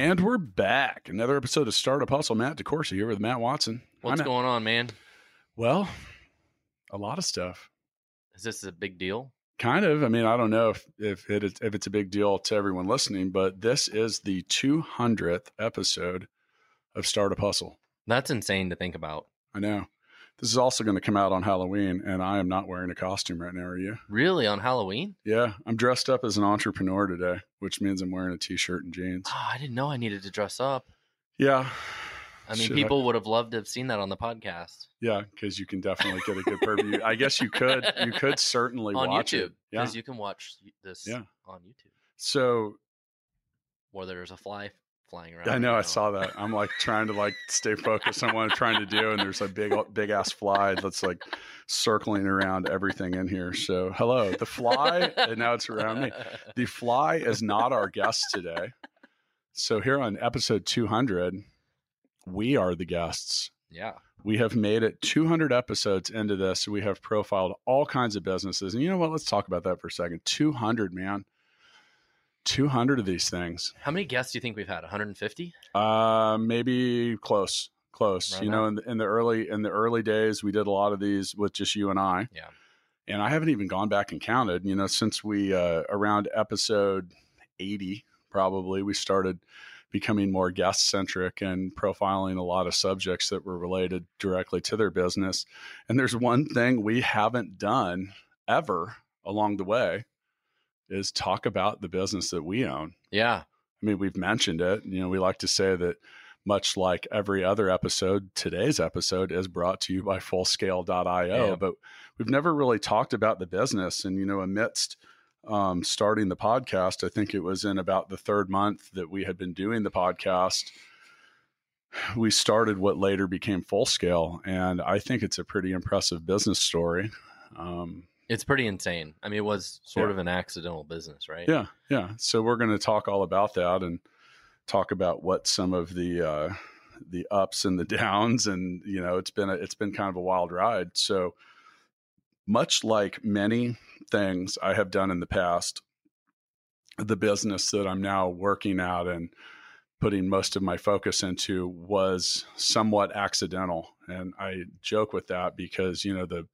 And we're back. Another episode of Startup Hustle. Matt DeCoursey here with Matt Watson. What's I'm going on, man? Well, a lot of stuff. Is this a big deal? Kind of. I mean, I don't know if if it is, if it's a big deal to everyone listening, but this is the 200th episode of Startup Hustle. That's insane to think about. I know. This is also going to come out on Halloween, and I am not wearing a costume right now. Are you? Really on Halloween? Yeah, I'm dressed up as an entrepreneur today, which means I'm wearing a t-shirt and jeans. Oh, I didn't know I needed to dress up. Yeah. I mean, Should people would have loved to have seen that on the podcast Yeah, because you can definitely get a good purview. I guess you could. You could certainly on watch YouTube it. Yeah. because you can watch this Yeah. on YouTube. So Where there's a fly flying around. I right know I saw that. I'm like trying to like stay focused on what I'm trying to do, and there's a big big ass fly that's like circling around everything in here. So hello, the fly, and now it's around me. The fly is not our guest today. So here on episode 200, we are the guests. yeah. We have made it 200 episodes into this. We have profiled all kinds of businesses, and you know what? Let's talk about that for a second. 200, man. 200 of these things. How many guests do you think we've had? 150? Uh, maybe close, close. Right you know, in the, in the early in the early days, we did a lot of these with just you and I. Yeah. And I haven't even gone back and counted. You know, since we uh, around episode eighty, probably we started becoming more guest centric and profiling a lot of subjects that were related directly to their business. And there's one thing we haven't done ever along the way is talk about the business that we own. Yeah. I mean, we've mentioned it. You know, we like to say that much like every other episode, today's episode is brought to you by fullscale.io, Yeah. but we've never really talked about the business. And, you know, amidst um, starting the podcast, I think it was in about the third month that we had been doing the podcast. We started what later became Full Scale. And I think it's a pretty impressive business story. Um, It's pretty insane. I mean, it was sort Yeah. of an accidental business, right? Yeah, yeah. So we're going to talk all about that and talk about what some of the uh, the ups and the downs, and you know, it's been a, it's been kind of a wild ride. So much like many things I have done in the past, the business that I'm now working at and putting most of my focus into was somewhat accidental, and I joke with that because you know the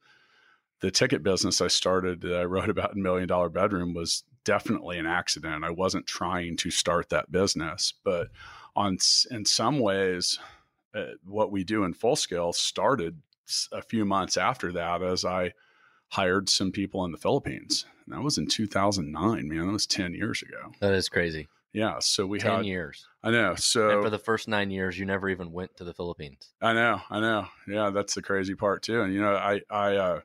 the ticket business I started that I wrote about in Million Dollar Bedroom was definitely an accident. I wasn't trying to start that business, but on in some ways, uh, what we do in Full Scale started a few months after that as I hired some people in the Philippines. And that was in 2009, man. That was 10 years ago. That is crazy. Yeah. So we 10 had, years. I know. and So for the first nine years, you never even went to the Philippines. I know, I know. Yeah, that's the crazy part too. And you know, I, I, uh,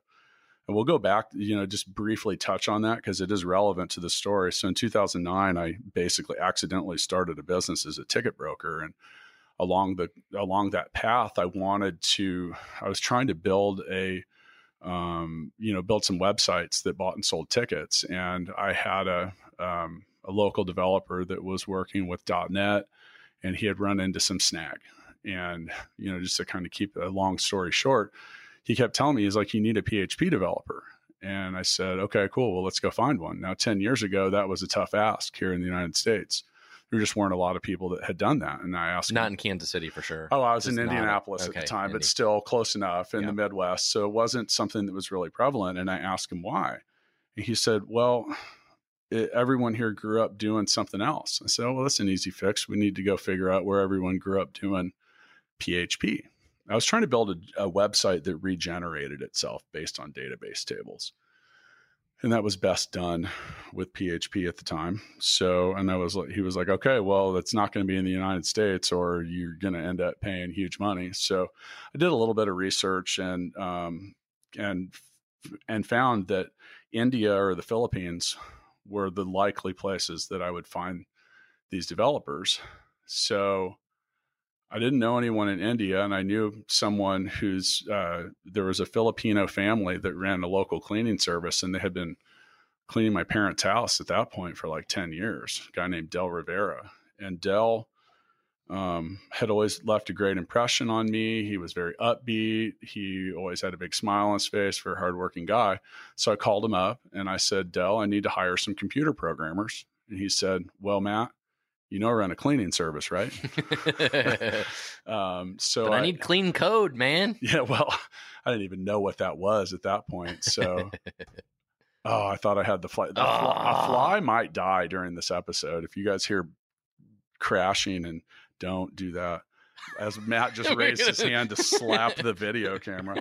and we'll go back, you know, just briefly touch on that because it is relevant to the story. So in 2009, I basically accidentally started a business as a ticket broker, and along the along that path, I wanted to, I was trying to build a, um, you know, build some websites that bought and sold tickets, and I had a um, a local developer that was working with .NET, and he had run into some snag, and you know, just to kind of keep a long story short, he kept telling me he's like, you need a PHP developer. And I said, okay, cool. Well, let's go find one. Now, 10 years ago, that was a tough ask here in the United States. There just weren't a lot of people that had done that. And I asked, Not him, in Kansas City for sure. oh, I was Just in not- Indianapolis at the time, but still close enough in Yeah. the Midwest. So it wasn't something that was really prevalent. And I asked him why. And he said, well, it, everyone here grew up doing something else. I said, oh, well, that's an easy fix. We need to go figure out where everyone grew up doing PHP. I was trying to build a, a website that regenerated itself based on database tables. And that was best done with PHP at the time. So, and I was like, he was like, okay, well, that's not going to be in the United States or you're going to end up paying huge money. So I did a little bit of research and, um, and, and found that India or the Philippines were the likely places that I would find these developers. So I didn't know anyone in India, and I knew someone who's uh, there was a Filipino family that ran a local cleaning service, and they had been cleaning my parents' house at that point for like 10 years, a guy named Del Rivera. And Del um, had always left a great impression on me. He was very upbeat. He always had a big smile on his face a hardworking guy. So I called him up and I said, Del, I need to hire some computer programmers. And he said, Well, Matt, you know, I run a cleaning service, right? um, so but I, I need clean code, man. Yeah, well, I didn't even know what that was at that point. So Oh, I thought I had the fly. The fly, a Ah. fly might die during this episode. If you guys hear crashing and don't do that. As Matt just raised his hand to slap the video camera.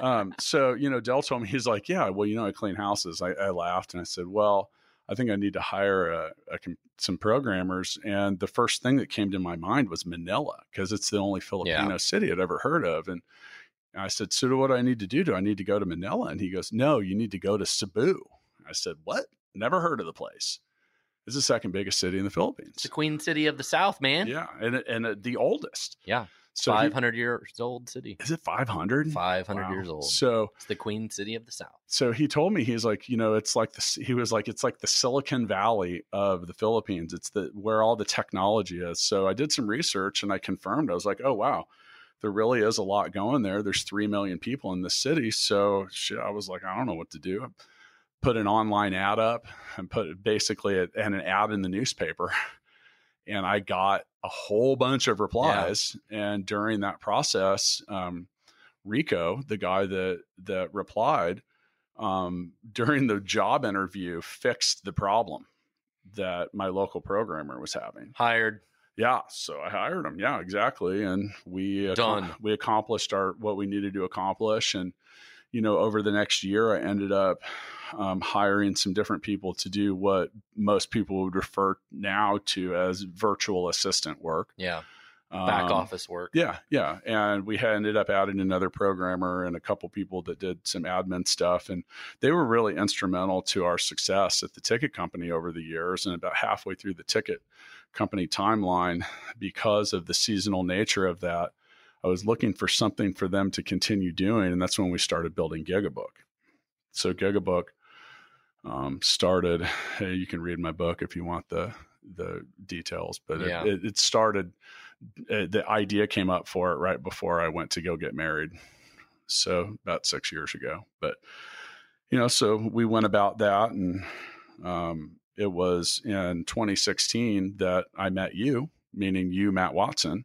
Um, so, you know, Del told me, he's like, yeah, well, you know, I clean houses. I, I laughed and I said, well, I think I need to hire a, a, some programmers. And the first thing that came to my mind was Manila because it's the only Filipino city I'd ever heard of. And I said, so what do I need to do? Do I need to go to Manila? And he goes, no, you need to go to Cebu. I said, what? Never heard of the place. It's the second biggest city in the Philippines. It's the Queen City of the South, man. Yeah, and and uh, the oldest. Yeah. So he- Five hundred years old city. is it five hundred? Five hundred years old. So It's the Queen City of the South. so he told me he's like you know it's like the he was like it's like the Silicon Valley of the Philippines. It's the where all the technology is. So I did some research and I confirmed. I was like, oh wow, there really is a lot going there. There's three million people in the city. So shit, I was like, I don't know what to do. I put an online ad up and put basically a, and an ad in the newspaper. And I got a whole bunch of replies. And during that process, um, Rico, the guy that that replied um, during the job interview, fixed the problem that my local programmer was having. Hired. Yeah, so I hired him. Yeah, exactly, and we ac- Done. we accomplished our what we needed to accomplish, and you know, over the next year, I ended up um, hiring some different people to do what most people would refer now to as virtual assistant work. Yeah. Back Um, office work. yeah, yeah, and we had ended up adding another programmer and a couple people that did some admin stuff, and they were really instrumental to our success at the ticket company over the years. And about halfway through the ticket company timeline, because of the seasonal nature of that, I was looking for something for them to continue doing, and that's when we started building Gigabook. So Gigabook um, started. Hey, you can read my book if you want the the details, but Yeah. it, it, it started uh, the idea came up for it right before I went to go get married. So about six years ago. But, you know, so we went about that. And um, it was in 2016 that I met you, meaning you, Matt Watson.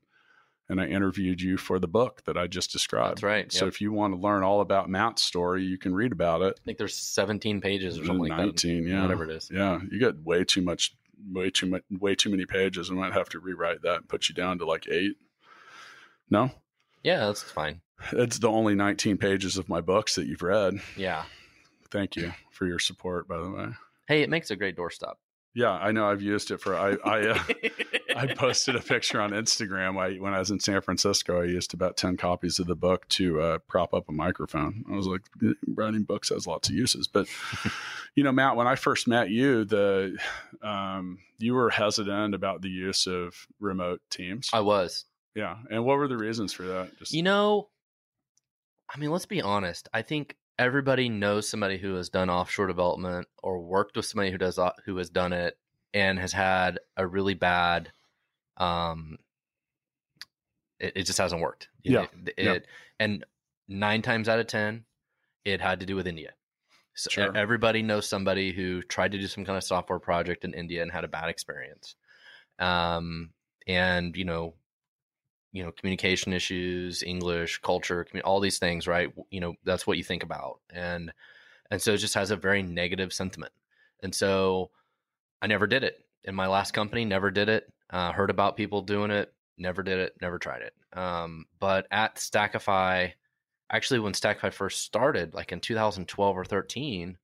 And I interviewed you for the book that I just described. That's right, So if you want to learn all about Matt's story, you can read about it. I think there's 17 pages or something like that. 19, yeah. Whatever it is. Yeah, you got way too much, way too much, way too many pages. I might have to rewrite that and put you down to like eight. No, Yeah, that's fine. it's the only 19 pages of my books that you've read. Yeah. Thank you for your support, by the way. Hey, it makes a great doorstop. Yeah, I know I've used it for. I I, uh, I posted a picture on Instagram. I when I was in San Francisco, I used about 10 copies of the book to uh, prop up a microphone. I was like, writing books has lots of uses, but you know, Matt, when I first met you, the um, you were hesitant about the use of remote teams. I was. yeah, and what were the reasons for that? Just You know, I mean, let's be honest. I think everybody knows somebody who has done offshore development or worked with somebody who does who has done it and has had a really bad um it, it just hasn't worked. Yeah, know, It, yeah. and 9 times out of 10 it had to do with India. So Sure. everybody knows somebody who tried to do some kind of software project in India and had a bad experience. Um and you know you know communication issues english culture all these things right you know that's what you think about and and so it just has a very negative sentiment and so i never did it in my last company never did it uh, heard about people doing it never did it never tried it um, but at stackify actually when stackify first started like in 2012 or 13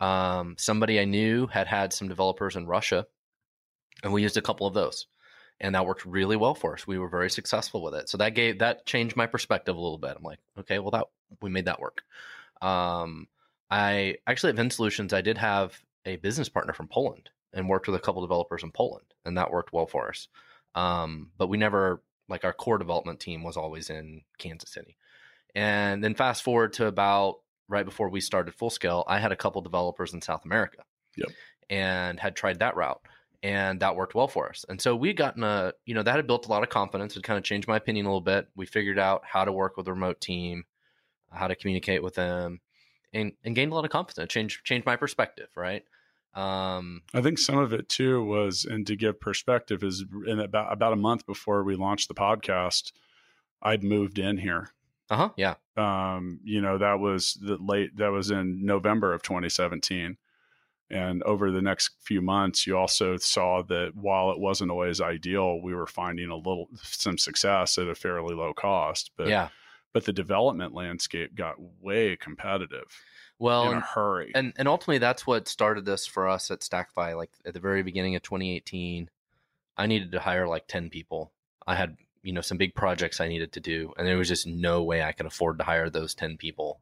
um, somebody i knew had had some developers in russia and we used a couple of those and that worked really well for us. We were very successful with it. So that gave that changed my perspective a little bit. I'm like, okay, well that we made that work. Um, I actually at VinSolutions, I did have a business partner from Poland and worked with a couple developers in Poland, and that worked well for us. Um, but we never like our core development team was always in Kansas City. And then fast forward to about right before we started full scale, I had a couple developers in South America. Yep. And had tried that route. And that worked well for us. And so we gotten a, you know, that had built a lot of confidence. It kind of changed my opinion a little bit. We figured out how to work with a remote team, how to communicate with them, and, and gained a lot of confidence. Changed changed my perspective, right? Um, I think some of it too was, and to give perspective, is in about about a month before we launched the podcast, I'd moved in here. uh huh. Yeah. Um, you know, that was the late. That was in November of 2017. And over the next few months, you also saw that while it wasn't always ideal, we were finding a little some success at a fairly low cost. But yeah. but the development landscape got way competitive Well, in a hurry. and and ultimately that's what started this for us at Stackify. Like at the very beginning of 2018, I needed to hire like 10 people. I had you know some big projects I needed to do, and there was just no way I could afford to hire those 10 people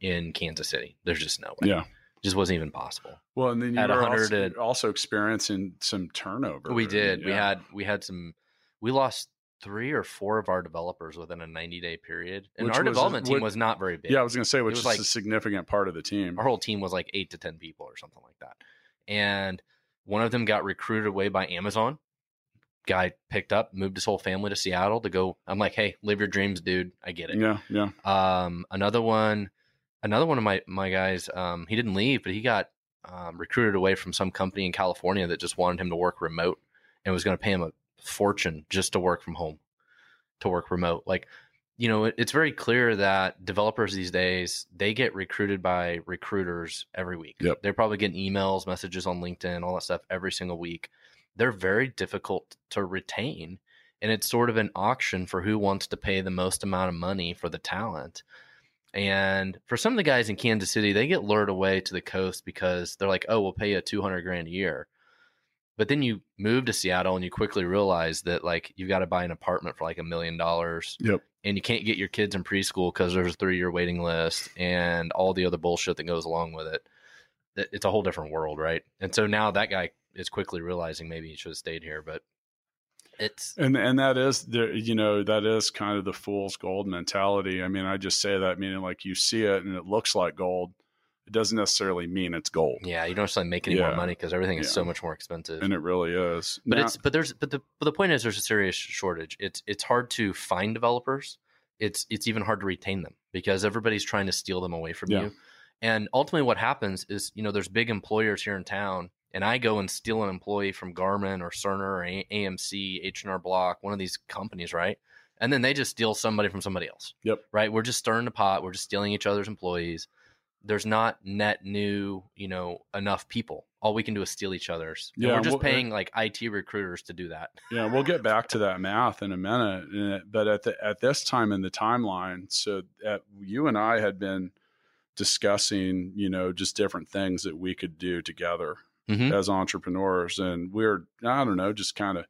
in Kansas City. There's just no way. yeah. It just wasn't even possible. Well, and then you At were also, also experiencing some turnover. We did. We had we had some. We lost three or four of our developers within a 90 day period, and Which our was a- development team was not very big. Yeah, I was going to say, which was is like- a significant part of the team. our whole team was like eight to ten people or something like that and one of them got recruited away by amazon guy picked up moved his whole family to seattle to go i'm like hey live your dreams dude i get it Yeah, yeah. um another one another one of my my guys um he didn't leave but he got um, recruited away from some company in california that just wanted him to work remote and was going to pay him a fortune just to work from home to work remote like you know it, it's very clear that developers these days they get recruited by recruiters every week. Yep. they're probably getting emails messages on linkedin all that stuff every single week. They're very difficult to retain and it's sort of an auction for who wants to pay the most amount of money for the talent. And for some of the guys in kansas city they get lured away to the coast because they're like oh we'll pay you 200 grand a year but then you move to seattle and you quickly realize that like you've got to buy an apartment for like a million dollars Yep. and you can't get your kids in preschool because there's a three year waiting list and all the other bullshit that goes along with it. It's a whole different world, right? And so now that guy is quickly realizing maybe he should have stayed here, but it's And and that is there you know that is kind of the fool's gold mentality. I mean, I just say that meaning like you see it and it looks like gold. It doesn't necessarily mean it's gold, yeah, you don't necessarily make any Yeah. more money because everything is Yeah. so much more expensive. and it really is. but Now- it's but there's but the but the point is there's a serious shortage. It's it's hard to find developers. It's it's even hard to retain them because everybody's trying to steal them away from Yeah. you. And ultimately, what happens is you know there's big employers here in town, and I go and steal an employee from Garmin or Cerner or A- AMC, H and R Block, one of these companies, right? And then they just steal somebody from somebody else. Yep. Right. We're just stirring the pot. We're just stealing each other's employees. There's not net new, you know, enough people. All we can do is steal each other's. And Yeah, we're just well, paying like IT recruiters to do that. yeah, we'll get back to that math in a minute. But at the, at this time in the timeline, so at, you and I had been discussing, you know, just different things that we could do together Mhm. as entrepreneurs, and we're I don't know, just kind of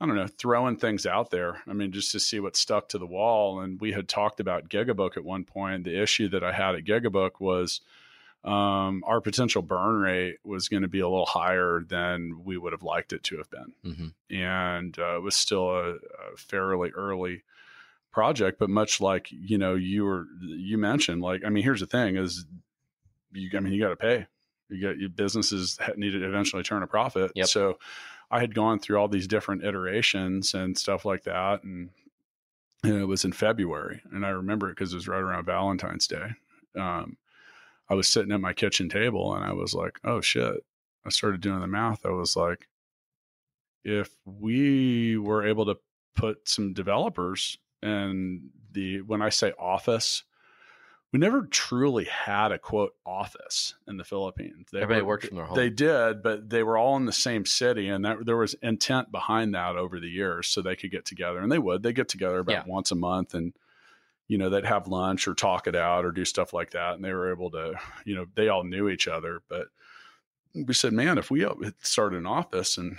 I don't know, throwing things out there. I mean, just to see what stuck to the wall. And we had talked about Gigabook at one point. The issue that I had at Gigabook was um, our potential burn rate was going to be a little higher than we would have liked it to have been hmm and uh, it was still a, a fairly early project but much like you know you were you mentioned like i mean here's the thing is you i mean you got to pay you got your businesses need to eventually turn a profit Yep. so i had gone through all these different iterations and stuff like that and, and it was in february and i remember it because it was right around valentine's day um, i was sitting at my kitchen table and i was like oh shit. I started doing the math i was like if we were able to put some developers in the when I say office, we never truly had a quote office in the Philippines. They Everybody were- worked from their home. They did, but they were all in the same city, and that there was intent behind that over the years, so they could get together, and they would. They get together about Yeah. once a month, and you know they'd have lunch or talk it out or do stuff like that, and they were able to, you know, they all knew each other, but we said, man, if we uh, started an office and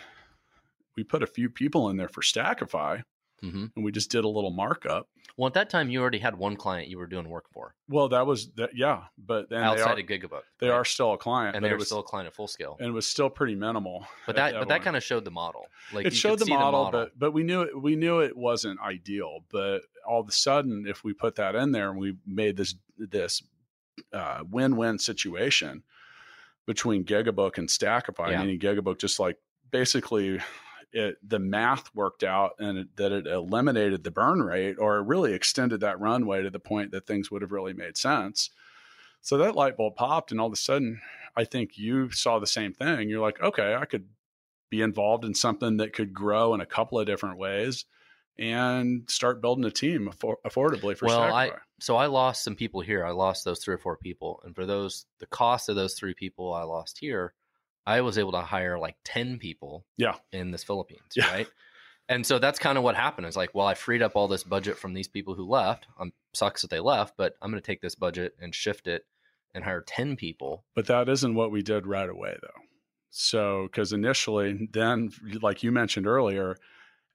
we put a few people in there for Stackify, hmm and we just did a little markup. Well, at that time, you already had one client you were doing work for Well, that was that, yeah, but then they outside are, of Gigabook. they right? are still a client, and they it were was still a client at full scale. and it was still pretty minimal. But at that, but that kind of showed the model. Like it showed could the model, but but we knew it. We knew it wasn't ideal. But all of a sudden, if we put that in there and we made this this uh, win-win situation between Gigabook and Stackify, Yeah. meaning Gigabook just like basically it the math worked out and it, that it eliminated the burn rate or really extended that runway to the point that things would have really made sense. So that light bulb popped, and all of a sudden, I think you saw the same thing. You're like, okay, I could be involved in something that could grow in a couple of different ways and start building a team affor- affordably for Well, I so I lost some people here. I lost those three or four people, and for those the cost of those three people I lost here, I was able to hire like ten people. Yeah. in this Philippines, Yeah. right? And so that's kind of what happened. It's like, well, I freed up all this budget from these people who left. Um, sucks that they left, but I'm going to take this budget and shift it and hire ten people. But that isn't what we did right away, though. So, because initially, then, like you mentioned earlier,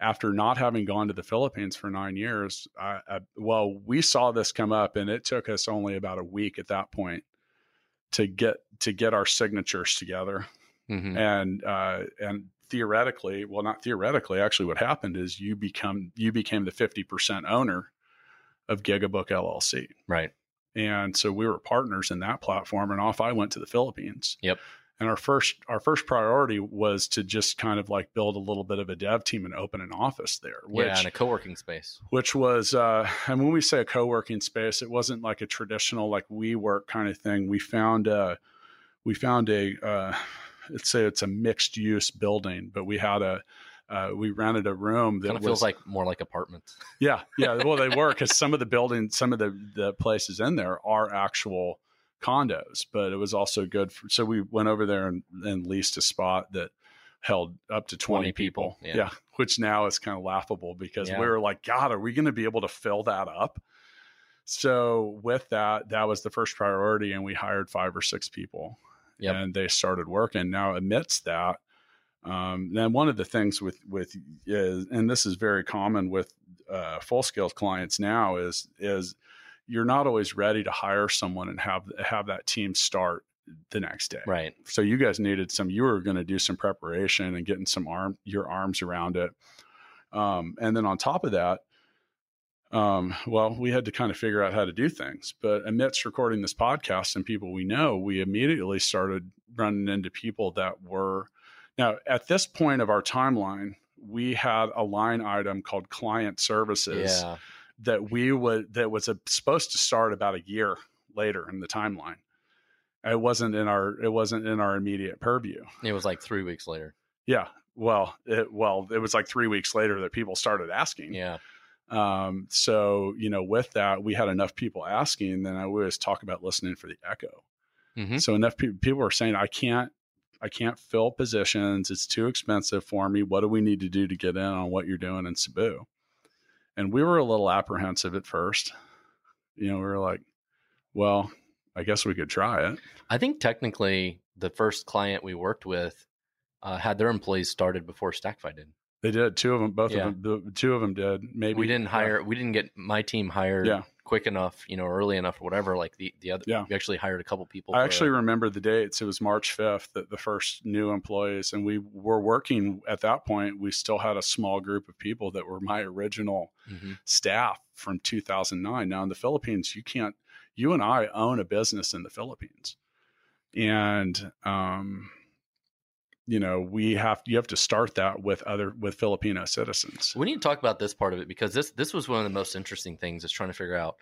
after not having gone to the Philippines for nine years, I, I, well, we saw this come up, and it took us only about a week at that point to get to get our signatures together, Mm-hmm. and uh, and theoretically, well, not theoretically, actually, what happened is you become you became the fifty percent owner of Gigabook LLC. Right. and so we were partners in that platform and off i went to the philippines Yep. and our first our first priority was to just kind of like build a little bit of a dev team and open an office there which yeah, in a co-working space. which was uh and when we say a co-working space it wasn't like a traditional like we work kind of thing we found uh we found a uh let's say it's a mixed use building but we had a uh, we rented a room that Kind of was feels like more like apartments. yeah, yeah. Well, they were because some of the buildings, some of the the places in there are actual condos, but it was also good for. So we went over there and, and leased a spot that held up to 20, 20 people. people, yeah. which now is kind of laughable because Yeah. we were like, God, are we going to be able to fill that up? So with that, that was the first priority, and we hired five or six people, Yep. and they started working. Now, amidst that, um, then one of the things with with is, and this is very common with uh, full scale clients now is is you're not always ready to hire someone and have have that team start the next day. Right. So you guys needed some. You were going to do some preparation and getting some arm your arms around it. Um, and then on top of that, um, well, we had to kind of figure out how to do things. But amidst recording this podcast and people we know, we immediately started running into people that were now at this point of our timeline, we had a line item called client services Yeah. that we would that was a, supposed to start about a year later in the timeline. It wasn't in our it wasn't in our immediate purview. It was like three weeks later. Yeah. Well, it well, it was like 3 weeks later that people started asking. Yeah. Um, so, you know, with that, we had enough people asking, then I always talk about listening for the echo. hmm So enough people people were saying, I can't I can't fill positions. It's too expensive for me. What do we need to do to get in on what you're doing in Cebu? And we were a little apprehensive at first. You know, we were like, well, I guess we could try it. I think technically the first client we worked with uh, had their employees started before Stackify did. They did. Two of them, both Yeah. of them, the two of them did. Maybe we didn't yeah. hire. We didn't get my team hired Yeah. quick enough, you know, early enough or whatever. Like the the other, Yeah. we actually hired a couple people. I actually remember the dates. It was March 5th that the first new employees, and we were working at that point. We still had a small group of people that were my original Mhm. staff from 2009. Now in the Philippines, you can't, you and I own a business in the Philippines. And, um, you know, we have, you have to start that with other, with Filipino citizens. We need to talk about this part of it because this this was one of the most interesting things is trying to figure out,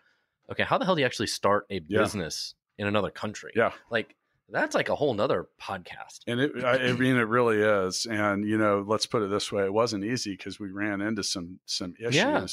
okay, how the hell do you actually start a Yeah. business in another country? Yeah. like that's like a whole nother podcast. And it, I, I mean, it really is. And, you know, let's put it this way. It wasn't easy because we ran into some, some issues Yeah.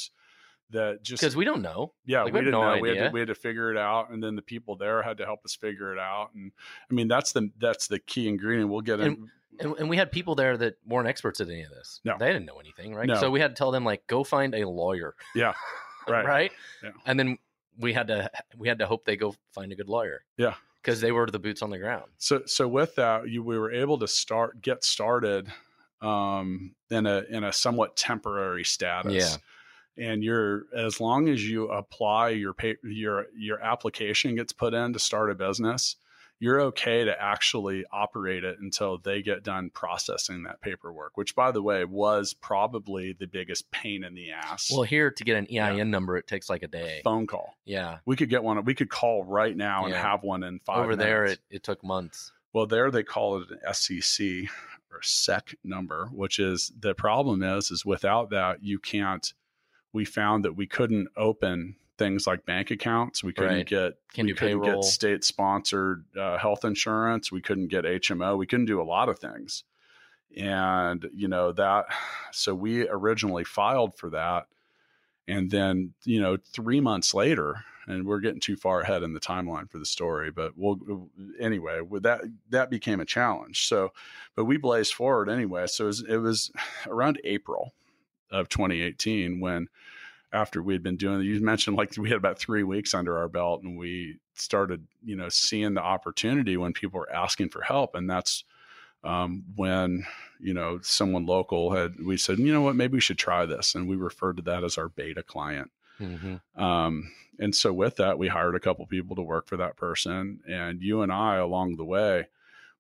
that just, Because we don't know. Yeah, Like, we we didn't no know. We had, to, we had to figure it out, and then the people there had to help us figure it out. And I mean, that's the that's the key ingredient. We'll get in. And, and we had people there that weren't experts at any of this. No. They didn't know anything, right? No. So we had to tell them like, go find a lawyer, Yeah, right. right? Yeah. And then we had to we had to hope they go find a good lawyer. Yeah. because they were the boots on the ground. So so with that, you we were able to start get started um, in a in a somewhat temporary status. Yeah. and you're as long as you apply your pay, your your application gets put in to start a business you're okay to actually operate it until they get done processing that paperwork which by the way was probably the biggest pain in the ass Well, here to get an EIN Yeah. number, it takes like a day. phone call Yeah. we could get one we could call right now and have one in five Over there, it, it took months. Well, there they call it an SEC or SEC number, which is the problem is is without that you can't. We found that we couldn't open things like bank accounts. We couldn't Right. get Can't we couldn't payroll. get state sponsored uh, health insurance. We couldn't get HMO. We couldn't do a lot of things, and you know that. So we originally filed for that, and then you know three months later and we're getting too far ahead in the timeline for the story but we'll anyway with that that became a challenge so but we blazed forward anyway so it was, it was around april of 2018 when after we'd been doing you mentioned like we had about three weeks under our belt and we started you know seeing the opportunity when people were asking for help and that's um, when you know someone local had we said you know what maybe we should try this and we referred to that as our beta client Mm-hmm. um, and so with that, we hired a couple people to work for that person. And you and I, along the way,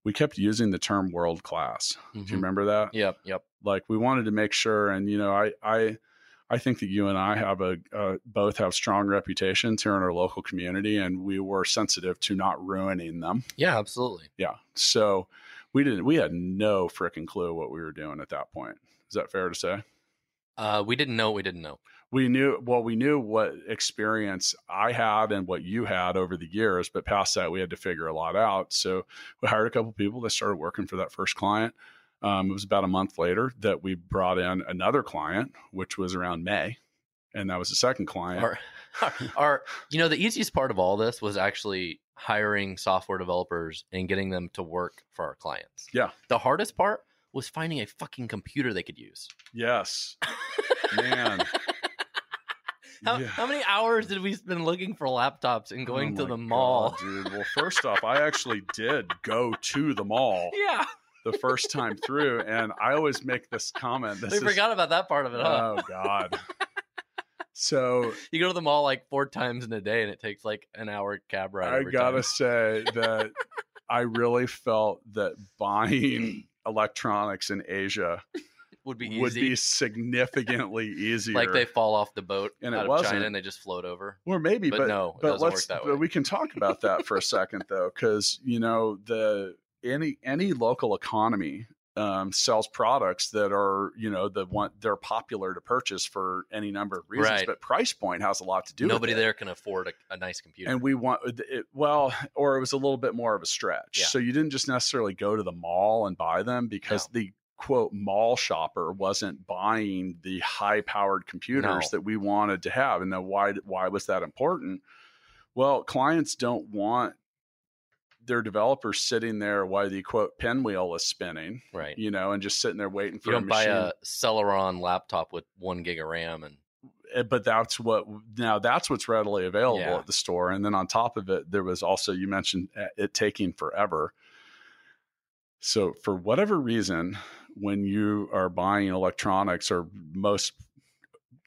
we kept using the term world class. Do you remember that? Yep. Yep. Like we wanted to make sure, and you know, I, I, I think that you and I have a uh, both have strong reputations here in our local community, and we were sensitive to not ruining them. Yeah. Absolutely. Yeah. So we didn't. We had no freaking clue what we were doing at that point. Is that fair to say? Uh, we didn't know. what We didn't know. we knew well we knew what experience i had and what you had over the years but past that we had to figure a lot out so we hired a couple people that started working for that first client um, it was about a month later that we brought in another client which was around may and that was the second client Our, our, our, you know, the easiest part of all this was actually hiring software developers and getting them to work for our clients. Yeah. The hardest part was finding a fucking computer they could use. yes man How, Yeah. how many hours did we spend looking for laptops and going Oh to the mall? God, dude well first off i actually did go to the mall Yeah, the first time through and i always make this comment this we is, forgot about that part of it. Huh? oh god so you go to the mall like four times in a day, and it takes like an hour cab ride. I gotta time. say that I really felt that buying electronics in Asia would be easy. would be significantly easier. like they fall off the boat And it out of wasn't. China and they just float over. or maybe, but but, no, it but doesn't work let's. But we can talk about that for a second, though, because you know the any any local economy um, sells products that are you know the one they're popular to purchase for any number of reasons, Right. but price point has a lot to do. Nobody with it. there can afford a, a nice computer. and we want it, well or it was a little bit more of a stretch Yeah. so you didn't just necessarily go to the mall and buy them because the quote mall shopper wasn't buying the high powered computers No. that we wanted to have and then why why was that important well clients don't want their developers sitting there while the quote pinwheel is spinning right. you know and just sitting there waiting for You a don't buy machine a Celeron laptop with one gig of RAM and Eh, but that's what now that's what's readily available Yeah. at the store and then on top of it there was also you mentioned uh, it taking forever so for whatever reason when you are buying electronics or most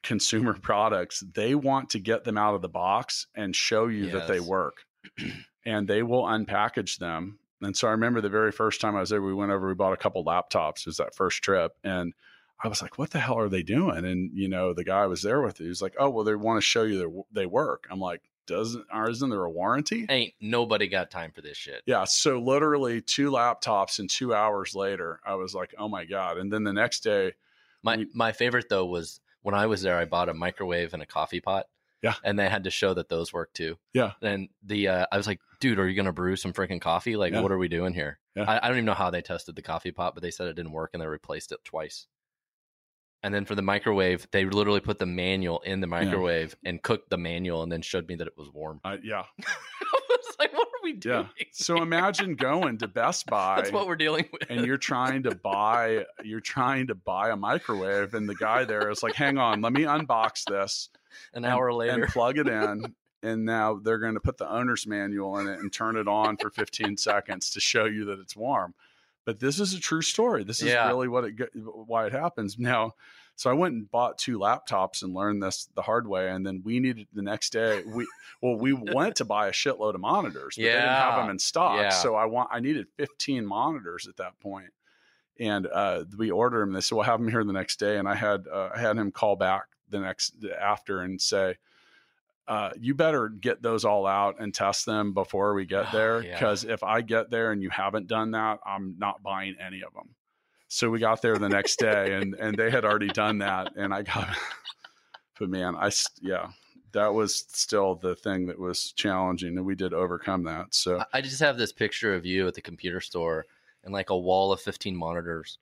consumer products they want to get them out of the box and show you that they work and they will unpackage them and so i remember the very first time i was there we went over we bought a couple laptops it was that first trip and I was like, "What the hell are they doing?" And you know, the guy I was there with, he was like, "Oh, well, they want to show you their, they work." I'm like, "Doesn't or isn't there a warranty?" ain't nobody got time for this shit. Yeah. So literally two laptops and two hours later, I was like, "Oh my god!" And then the next day, My We- my favorite though was when I was there. I bought a microwave and a coffee pot. Yeah. and they had to show that those work too. Yeah. and the uh, I was like, dude, are you gonna brew some freaking coffee? Like, Yeah. what are we doing here? Yeah. I, I don't even know how they tested the coffee pot, but they said it didn't work and they replaced it twice. And then for the microwave, they literally put the manual in the microwave and cooked the manual, and then showed me that it was warm. I, yeah, I was like, what are we doing? yeah. So imagine going to Best Buy. That's what we're dealing with. and you're trying to buy you're trying to buy a microwave and the guy there is like hang on let me unbox this An and- hour later, and plug it in and now they're going to put the owner's manual in it and turn it on for 15 seconds to show you that it's warm but this is a true story this is Yeah. really what it why it happens now So I went and bought two laptops and learned this the hard way. And then we needed the next day. We well, we went to buy a shitload of monitors, but they didn't have them in stock. Yeah. So I want I needed 15 monitors at that point. And uh, we ordered them. They said, "We'll have them here the next day." And I had uh, I had him call back the next after and say, uh, "You better get those all out and test them before we get there, Yeah. because if I get there and you haven't done that, I'm not buying any of them." So we got there the next day, and and they had already done that, and I got. but man, I yeah, that was still the thing that was challenging, and we did overcome that. So I just have this picture of you at the computer store and like a wall of 15 monitors,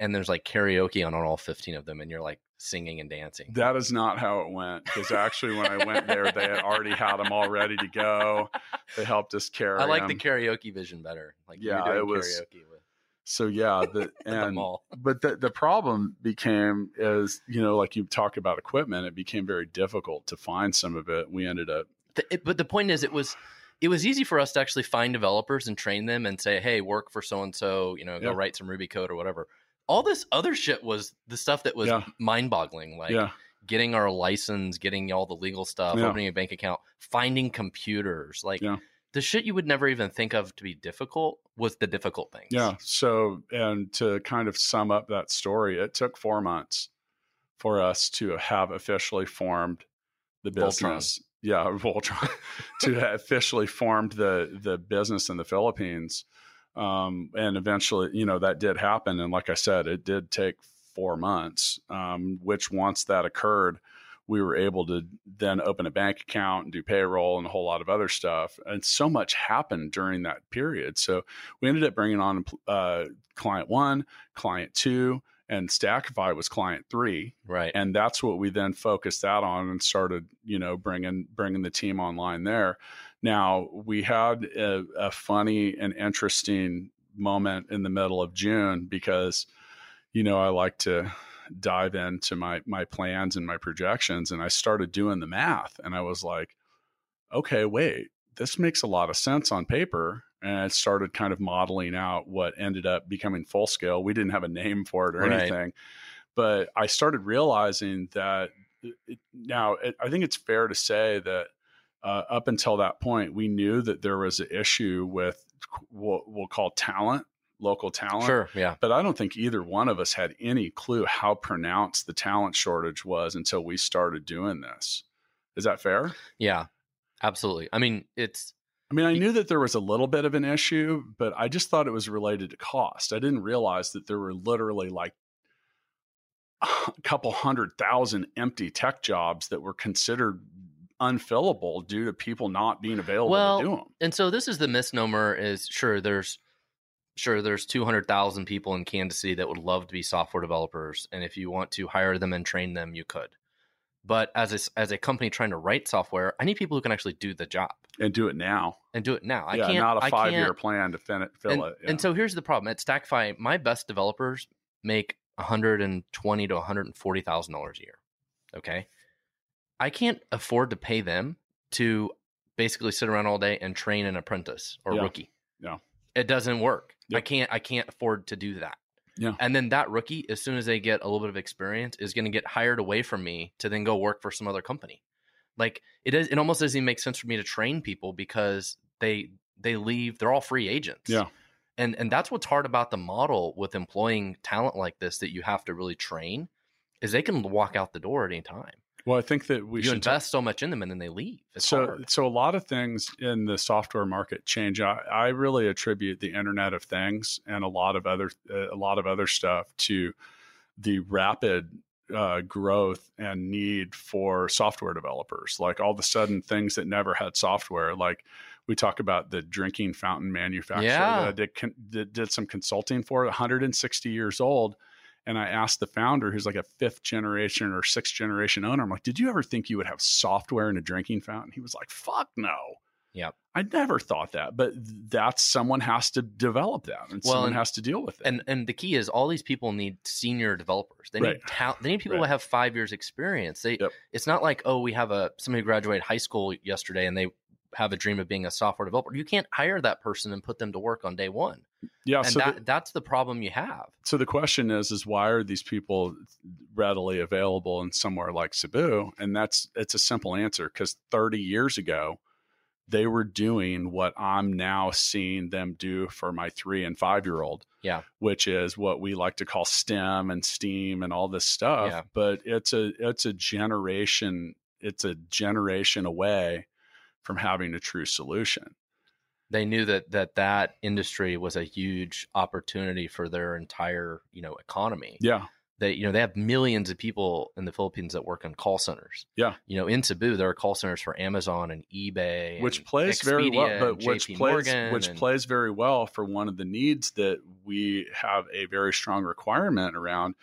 and there's like karaoke on all 15 of them, and you're like singing and dancing. That is not how it went. Because actually, when I went there, they had already had them all ready to go. They helped us carry. I like the karaoke vision better. Like Yeah, doing it was- karaoke with So yeah, the at the mall. but the the problem became is you know like you talk about equipment, it became very difficult to find some of it. We ended up The, it- but the point is, it was it was easy for us to actually find developers and train them and say, "Hey, work for so and so. You know, go Yeah. write some Ruby code or whatever." All this other shit was the stuff that was Yeah. mind-boggling, like yeah getting our license, getting all the legal stuff, Yeah. opening a bank account, finding computers, like the shit you would never even think of to be difficult was the difficult things. yeah. So and to kind of sum up that story, it took four months for us to have officially formed the Voltron. business. Yeah, Voltron to have officially formed the the business in the Philippines. Um, and eventually, you know, that did happen. And like I said, it did take four months. Um, which once that occurred, we were able to then open a bank account and do payroll and a whole lot of other stuff. And so much happened during that period. So we ended up bringing on uh, client one, client two, and Stackify was client three Right. and that's what we then focused out on and started you know bringing bringing the team online there now we had a, a funny and interesting moment in the middle of june because you know i like to dive into my my plans and my projections and i started doing the math and i was like okay wait this makes a lot of sense on paper and I started kind of modeling out what ended up becoming full scale. We didn't have a name for it or Right. anything, but I started realizing that it, now it, I think it's fair to say that uh, up until that point, we knew that there was an issue with what we'll call talent, local talent. Sure. Yeah. But I don't think either one of us had any clue how pronounced the talent shortage was until we started doing this. Is that fair? Yeah. Absolutely. I mean, it's I mean, I knew that there was a little bit of an issue, but I just thought it was related to cost. I didn't realize that there were literally like a couple hundred thousand empty tech jobs that were considered unfillable due to people not being available Well, to do them. and so this is the misnomer is sure there's sure there's 200,000 people in Kansas City that would love to be software developers and if you want to hire them and train them you could. But as a, as a company trying to write software, I need people who can actually do the job And do it now. and do it now. I yeah, can't not a five year plan to fin- fill and, it. yeah. and so here's the problem at Stackify, my best developers make 120 to 140 thousand dollars a year. Okay, I can't afford to pay them to basically sit around all day and train an apprentice or Yeah. rookie. Yeah. it doesn't work. I can't. I can't afford to do that. Yeah. And then that rookie, as soon as they get a little bit of experience, is going to get hired away from me to then go work for some other company. Like it is. It almost doesn't even make sense for me to train people because they they leave. They're all free agents yeah. and and that's what's hard about the model with employing talent like this that you have to really train is they can walk out the door at any time Well, I think that we you should invest so much in them and then they leave it's so hard. so a lot of things in the software market change I, I really attribute the internet of things and a lot of other uh, a lot of other stuff to the rapid uh, growth and need for software developers like all of a sudden things that never had software like we talk about the drinking fountain manufacturer Yeah. that did, did, did some consulting for 160 years old and I asked the founder, who's like a fifth generation or sixth generation owner, I'm like, did you ever think you would have software in a drinking fountain? He was like, fuck no. Yep. I never thought that, but that's someone has to develop that and Well, someone and- has to deal with it. and and the key is all these people need senior developers they need Right. talent they need people Right. who have five years experience they Yep. it's not like oh we have a somebody who graduated high school yesterday and they have a dream of being a software developer. You can't hire that person and put them to work on day one. Yeah. and so that, the, that's the problem you have. so the question is, is why are these people readily available in somewhere like Cebu? And that's it's a simple answer because 30 years ago, they were doing what I'm now seeing them do for my three and five year old. Yeah. Which is what we like to call STEM and STEAM and all this stuff. Yeah. But it's a it's a generation it's a generation away from having a true solution. They knew that that that industry was a huge opportunity for their entire you know economy. Yeah. They you know they have millions of people in the Philippines that work in call centers. Yeah. You know in Cebu there are call centers for Amazon and eBay, which and plays very well but which JP plays Morgan which and- plays very well for one of the needs that we have a very strong requirement around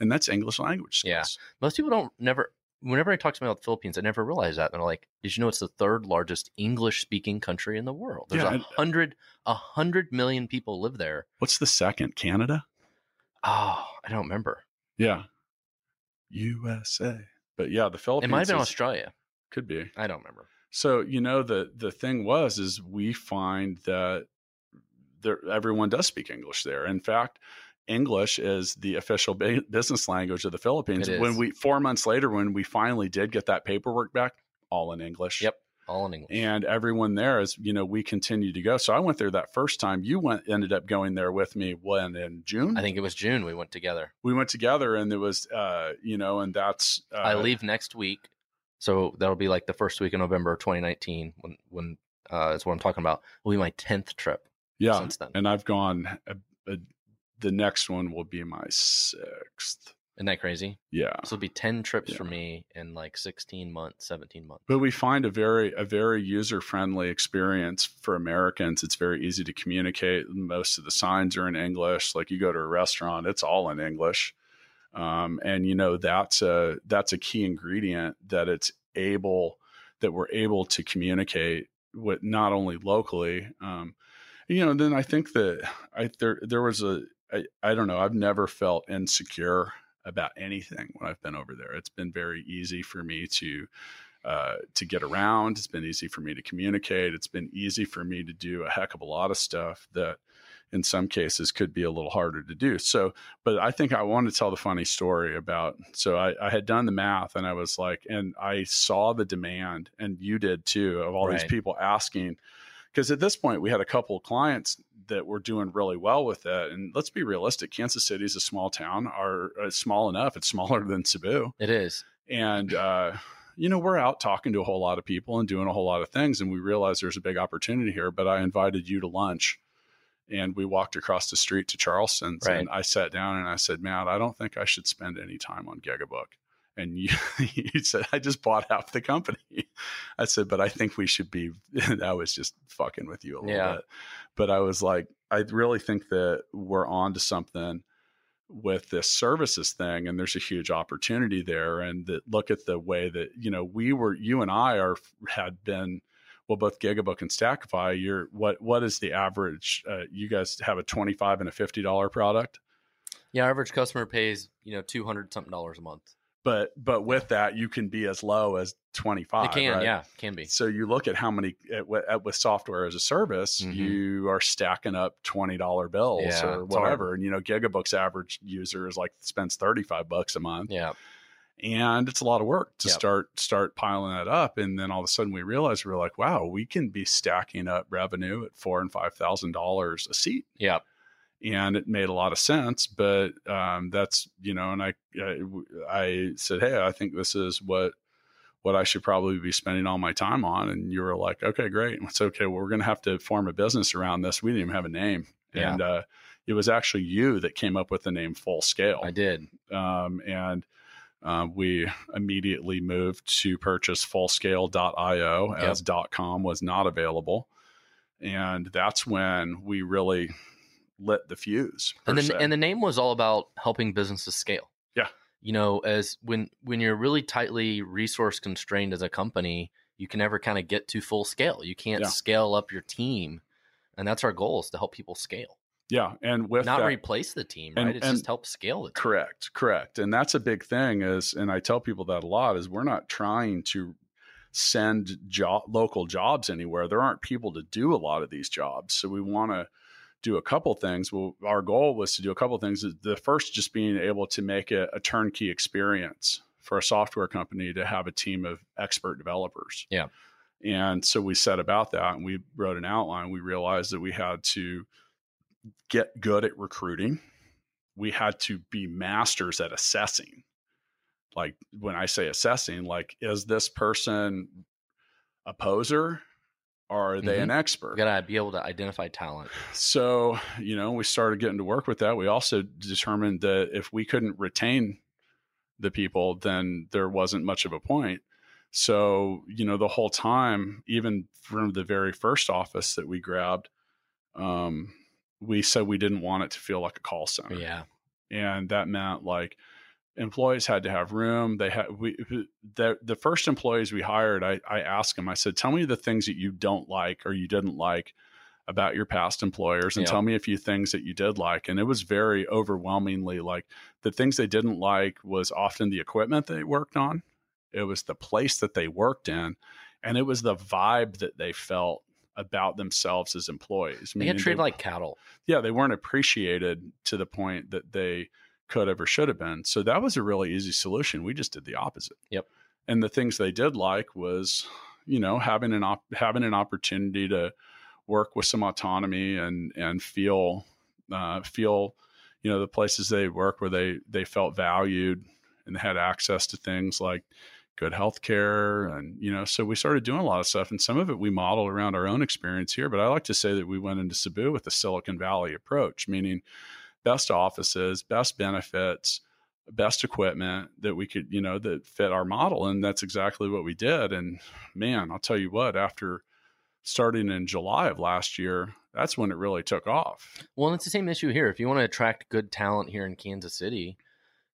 and that's english language skills Yeah. most people don't never whenever I talk to them about the Philippines, I never realize that. And they're like, did you know it's the third largest English speaking country in the world? There's a hundred a hundred million people live there. what's the second canada Oh, I don't remember. yeah usa but yeah the Philippines. It might have been is- Australia. could be I don't remember. so you know the the thing was is we find that there everyone does speak english there in fact english is the official ba- business language of the philippines When we 4 months later when we finally did get that paperwork back all in english Yep. All in English. and everyone there is you know we continue to go so i went there that first time you went ended up going there with me when in june I think it was June we went together. we went together and there was uh you know and that's uh, I leave next week. So that'll be like the first week of November 2019 when when uh is what I'm talking about. Will be my 10th trip. yeah since then. and i've gone a, a, the next one will be my sixth Isn't that crazy? yeah This will be 10 trips Yeah. for me in like 16 months, 17 months. but we find a very a very user friendly experience for Americans. It's very easy to communicate. Most of the signs are in English. Like you go to a restaurant, it's all in English, um, and you know that's a that's a key ingredient that it's able that we're able to communicate with not only locally. Um, you know, then I think that I there there was a I, I don't know. I've never felt insecure about anything when I've been over there. It's been very easy for me to uh, to get around. It's been easy for me to communicate. It's been easy for me to do a heck of a lot of stuff that in some cases could be a little harder to do. So, but I think I want to tell the funny story about. So I, I had done the math and I was like, and I saw the demand, and you did too, of all these people asking. Because at this point, we had a couple of clients that we're doing really well with it. And let's be realistic Kansas City is a small town, are uh, small enough. It's smaller than Cebu It is. and uh, you know we're out talking to a whole lot of people and doing a whole lot of things and we realized there's a big opportunity here but i invited you to lunch and we walked across the street to charleston's Right. and i sat down and i said "Matt, i don't think i should spend any time on gigabook and you, you said i just bought half the company i said but i think we should be i was just fucking with you a little Yeah. bit but i was like i really think that we're on to something with this services thing and there's a huge opportunity there and that look at the way that you know we were you and i are had been well both gigabook and stackify you're what what is the average uh, you guys have a 25 and a 50 dollar product Yeah, average customer pays, you know, 200 something dollars a month. But but with that you can be as low as 25 It can, right? yeah, can be. so you look at how many at, at, with software as a service Mhm. you are stacking up $20 bills Yeah, or it's hard. whatever and you know gigabook's average user is like spends 35 bucks a month Yeah. and it's a lot of work to Yep. start start piling that up and then all of a sudden we realized we are like wow we can be stacking up revenue at four and five thousand dollars a seat Yeah. And it made a lot of sense but um, that's you know and I, I i said hey i think this is what what i should probably be spending all my time on and you were like okay great it's okay well, we're going to have to form a business around this we didn't even have a name Yeah. and uh, it was actually you that came up with the name full scale I did. um, and uh, we immediately moved to purchase fullscale.io Yep. as .com was not available, and that's when we really lit the fuse. and then se. and the name was all about helping businesses scale. Yeah. You know, as when when you're really tightly resource constrained as a company, you can never kind of get to full scale. You can't Yeah. scale up your team. And that's our goal is to help people scale. yeah, and with Not that, replace the team, and- right? it's and- just help scale the team. Correct, correct. And that's a big thing is and I tell people that a lot is we're not trying to send job, local jobs anywhere. There aren't people to do a lot of these jobs. So we want to do a couple things. Well, our goal was to do a couple things. The first, just being able to make a, a turnkey experience for a software company to have a team of expert developers. Yeah. And so we set about that and we wrote an outline. We realized that we had to get good at recruiting. We had to be masters at assessing. Like when I say assessing, like, is this person a poser? Are they Mhm. an expert? Gotta be able to identify talent. So, you know, we started getting to work with that. We also determined that if we couldn't retain the people, then there wasn't much of a point. So, you know, the whole time, even from the very first office that we grabbed, um, we said we didn't want it to feel like a call center Yeah. and that meant like employees had to have room they had we the, the first employees we hired I, I asked them i said tell me the things that you don't like or you didn't like about your past employers and Yeah. tell me a few things that you did like and it was very overwhelmingly like the things they didn't like was often the equipment they worked on it was the place that they worked in and it was the vibe that they felt about themselves as employees They get treated like cattle. yeah, they weren't appreciated to the point that they could have or should have been. So that was a really easy solution. We just did the opposite. Yep. And the things they did like was, you know, having an op- having an opportunity to work with some autonomy and and feel uh, feel, you know, the places they work where they they felt valued and had access to things like good health care and you know so we started doing a lot of stuff and some of it we modeled around our own experience here but i like to say that we went into cebu with the silicon valley approach meaning best offices best benefits best equipment that we could you know that fit our model and that's exactly what we did and man i'll tell you what after starting in july of last year that's when it really took off Well, it's the same issue here. If you want to attract good talent here in Kansas City,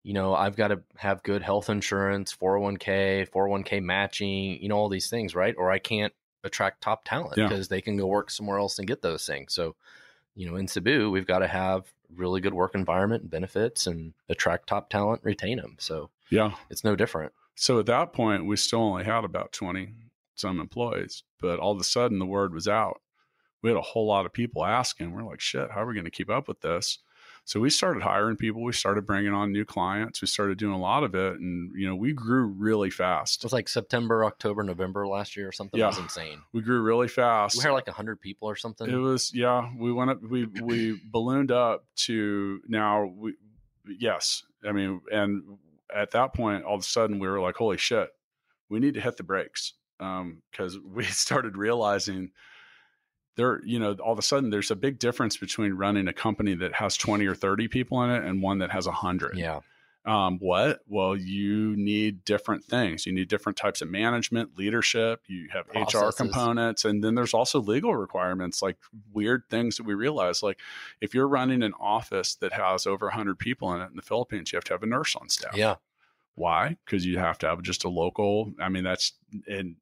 you know, I've got to have good health insurance, 401k, 401k matching, you know, all these things, right? Or I can't attract top talent Yeah. because they can go work somewhere else and get those things. So, you know, in Cebu, we've got to have really good work environment and benefits and attract top talent, retain them. So yeah it's no different. So at that point, we still only had about 20 some employees, but all of a sudden the word was out. We had a whole lot of people asking. We're like, shit, how are we going to keep up with this? So we started hiring people. We started bringing on new clients. We started doing a lot of it. And, you know, we grew really fast. It was like September, October, November last year or something. It Yeah. was insane. We grew really fast. We had like 100 people or something. It was yeah. We went up. We we ballooned up to now. We yes. I mean, and at that point, all of a sudden, we were like, "Holy shit, we need to hit the brakes," um, because we started realizing there. You know, all of a sudden, there's a big difference between running a company that has twenty or thirty people in it and one that has a hundred. yeah. Um, what? Well, you need different things. You need different types of management, leadership. You have HR components, and then there's also legal requirements, like weird things that we realize. Like if you're running an office that has over 100 people in it in the Philippines, you have to have a nurse on staff. Yeah. Why? Because you have to have just a local. I mean, that's and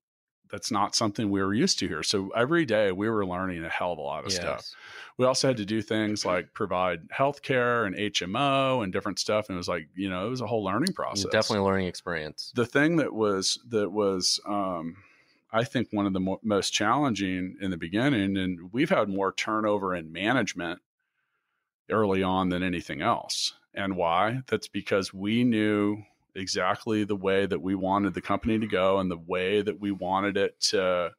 that's not something we were used to here. So every day we were learning a hell of a lot of stuff we also had to do things like provide healthcare and HMO and different stuff. And it was like, you know, it was a whole learning process. Definitely a learning experience. The thing that was, that was, um, I think one of the mo- most challenging in the beginning, and we've had more turnover in management early on than anything else. And why? That's because we knew exactly the way that we wanted the company to go and the way that we wanted it to,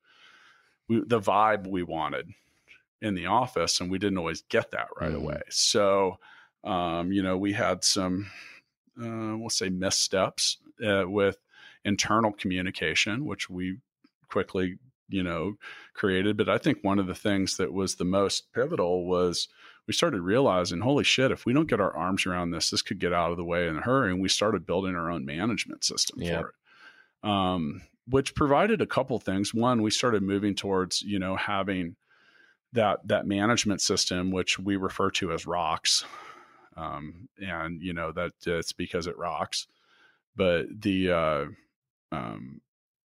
we, the vibe we wanted in the office. And we didn't always get that right Mhm. away. So, um, you know, we had some, uh, we'll say missteps uh, with internal communication, which we quickly, you know, created. But I think one of the things that was the most pivotal was we started realizing, holy shit, if we don't get our arms around this, this could get out of the way in a hurry. And we started building our own management system Yeah. for it, um, which provided a couple things. One, we started moving towards, you know, having that that management system, which we refer to as rocks. Um, and you know that it's because it rocks, but the uh, um,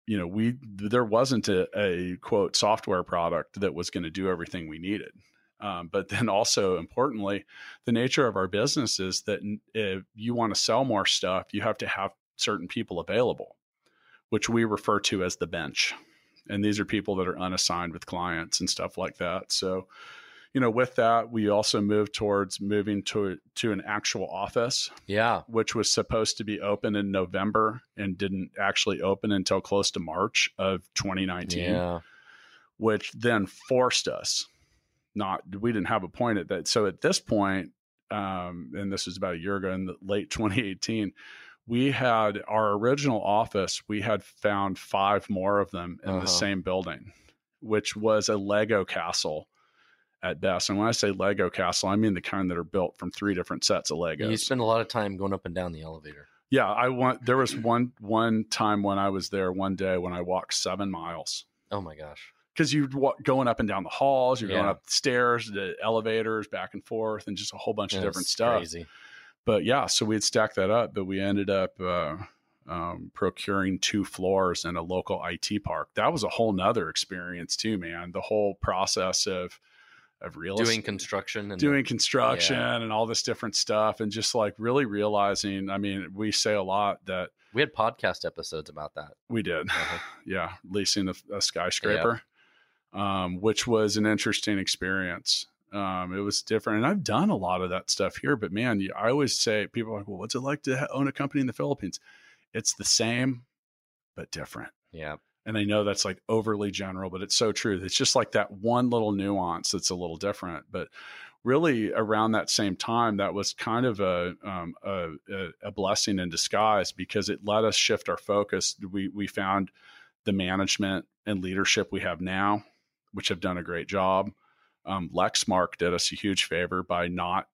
you know we there wasn't a, a quote software product that was going to do everything we needed. Um, but then also importantly, the nature of our business is that if you want to sell more stuff, you have to have certain people available. which we refer to as the bench. And these are people that are unassigned with clients and stuff like that. So, you know, with that, we also moved towards moving to to an actual office. Yeah, which was supposed to be open in November and didn't actually open until close to March of 2019. Yeah, which then forced us not we didn't have a point at that. So at this point, um, and this was about a year ago in the late 2018, we had our original office. We had found five more of them in Uh-huh. the same building, which was a Lego castle at best. And when I say Lego castle, I mean the kind that are built from three different sets of Legos. you spend a lot of time going up and down the elevator. yeah, I want. There was one one time when I was there one day when I walked seven miles Oh my gosh. Because you're going up and down the halls, you're going up the stairs, the elevators, back and forth, and just a whole bunch of different stuff. Crazy. But yeah, so we had stacked that up, but we ended up uh, um, procuring two floors in a local IT park. That was a whole nother experience too, man. The whole process of of real Doing construction and doing construction Yeah. and all this different stuff, and just like really realizing. I mean, we say a lot that we had podcast episodes about that. we did. Uh-huh. yeah, leasing a, a skyscraper, um, which was an interesting experience. Um, it was different, and I've done a lot of that stuff here. But man, you, I always say people are like, "Well, what's it like to own a company in the Philippines?" It's the same, but different. Yeah. And I know that's like overly general, but it's so true. It's just like that one little nuance that's a little different. But really, around that same time, that was kind of a um, a, a, a blessing in disguise because it let us shift our focus. We we found the management and leadership we have now, which have done a great job. Um, Lexmark did us a huge favor by not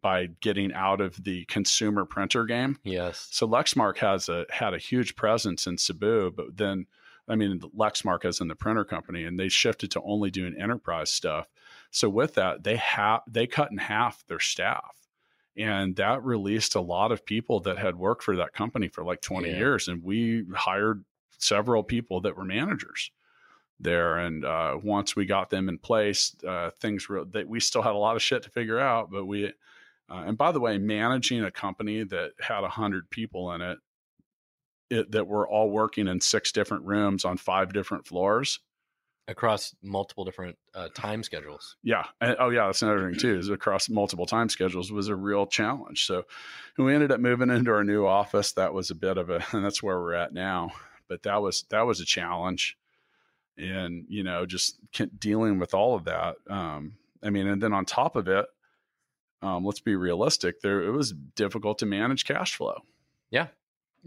by getting out of the consumer printer game. Yes. So Lexmark has a had a huge presence in Cebu, but then I mean Lexmark as in the printer company, and they shifted to only doing enterprise stuff. So with that, they have they cut in half their staff. And that released a lot of people that had worked for that company for like 20 Yeah. years. And we hired several people that were managers there. And uh, once we got them in place, uh, things were that we still had a lot of shit to figure out, but we uh, and by the way, managing a company that had a hundred people in it, it, that were all working in six different rooms on five different floors. Across multiple different uh, time schedules. Yeah. And, oh, yeah. That's another thing too. Is across multiple time schedules was a real challenge. So we ended up moving into our new office. That was a bit of a, and that's where we're at now. But that was that was a challenge, and you know, just dealing with all of that. Um, I mean, and then on top of it, um, let's be realistic. There, it was difficult to manage cash flow. Yeah.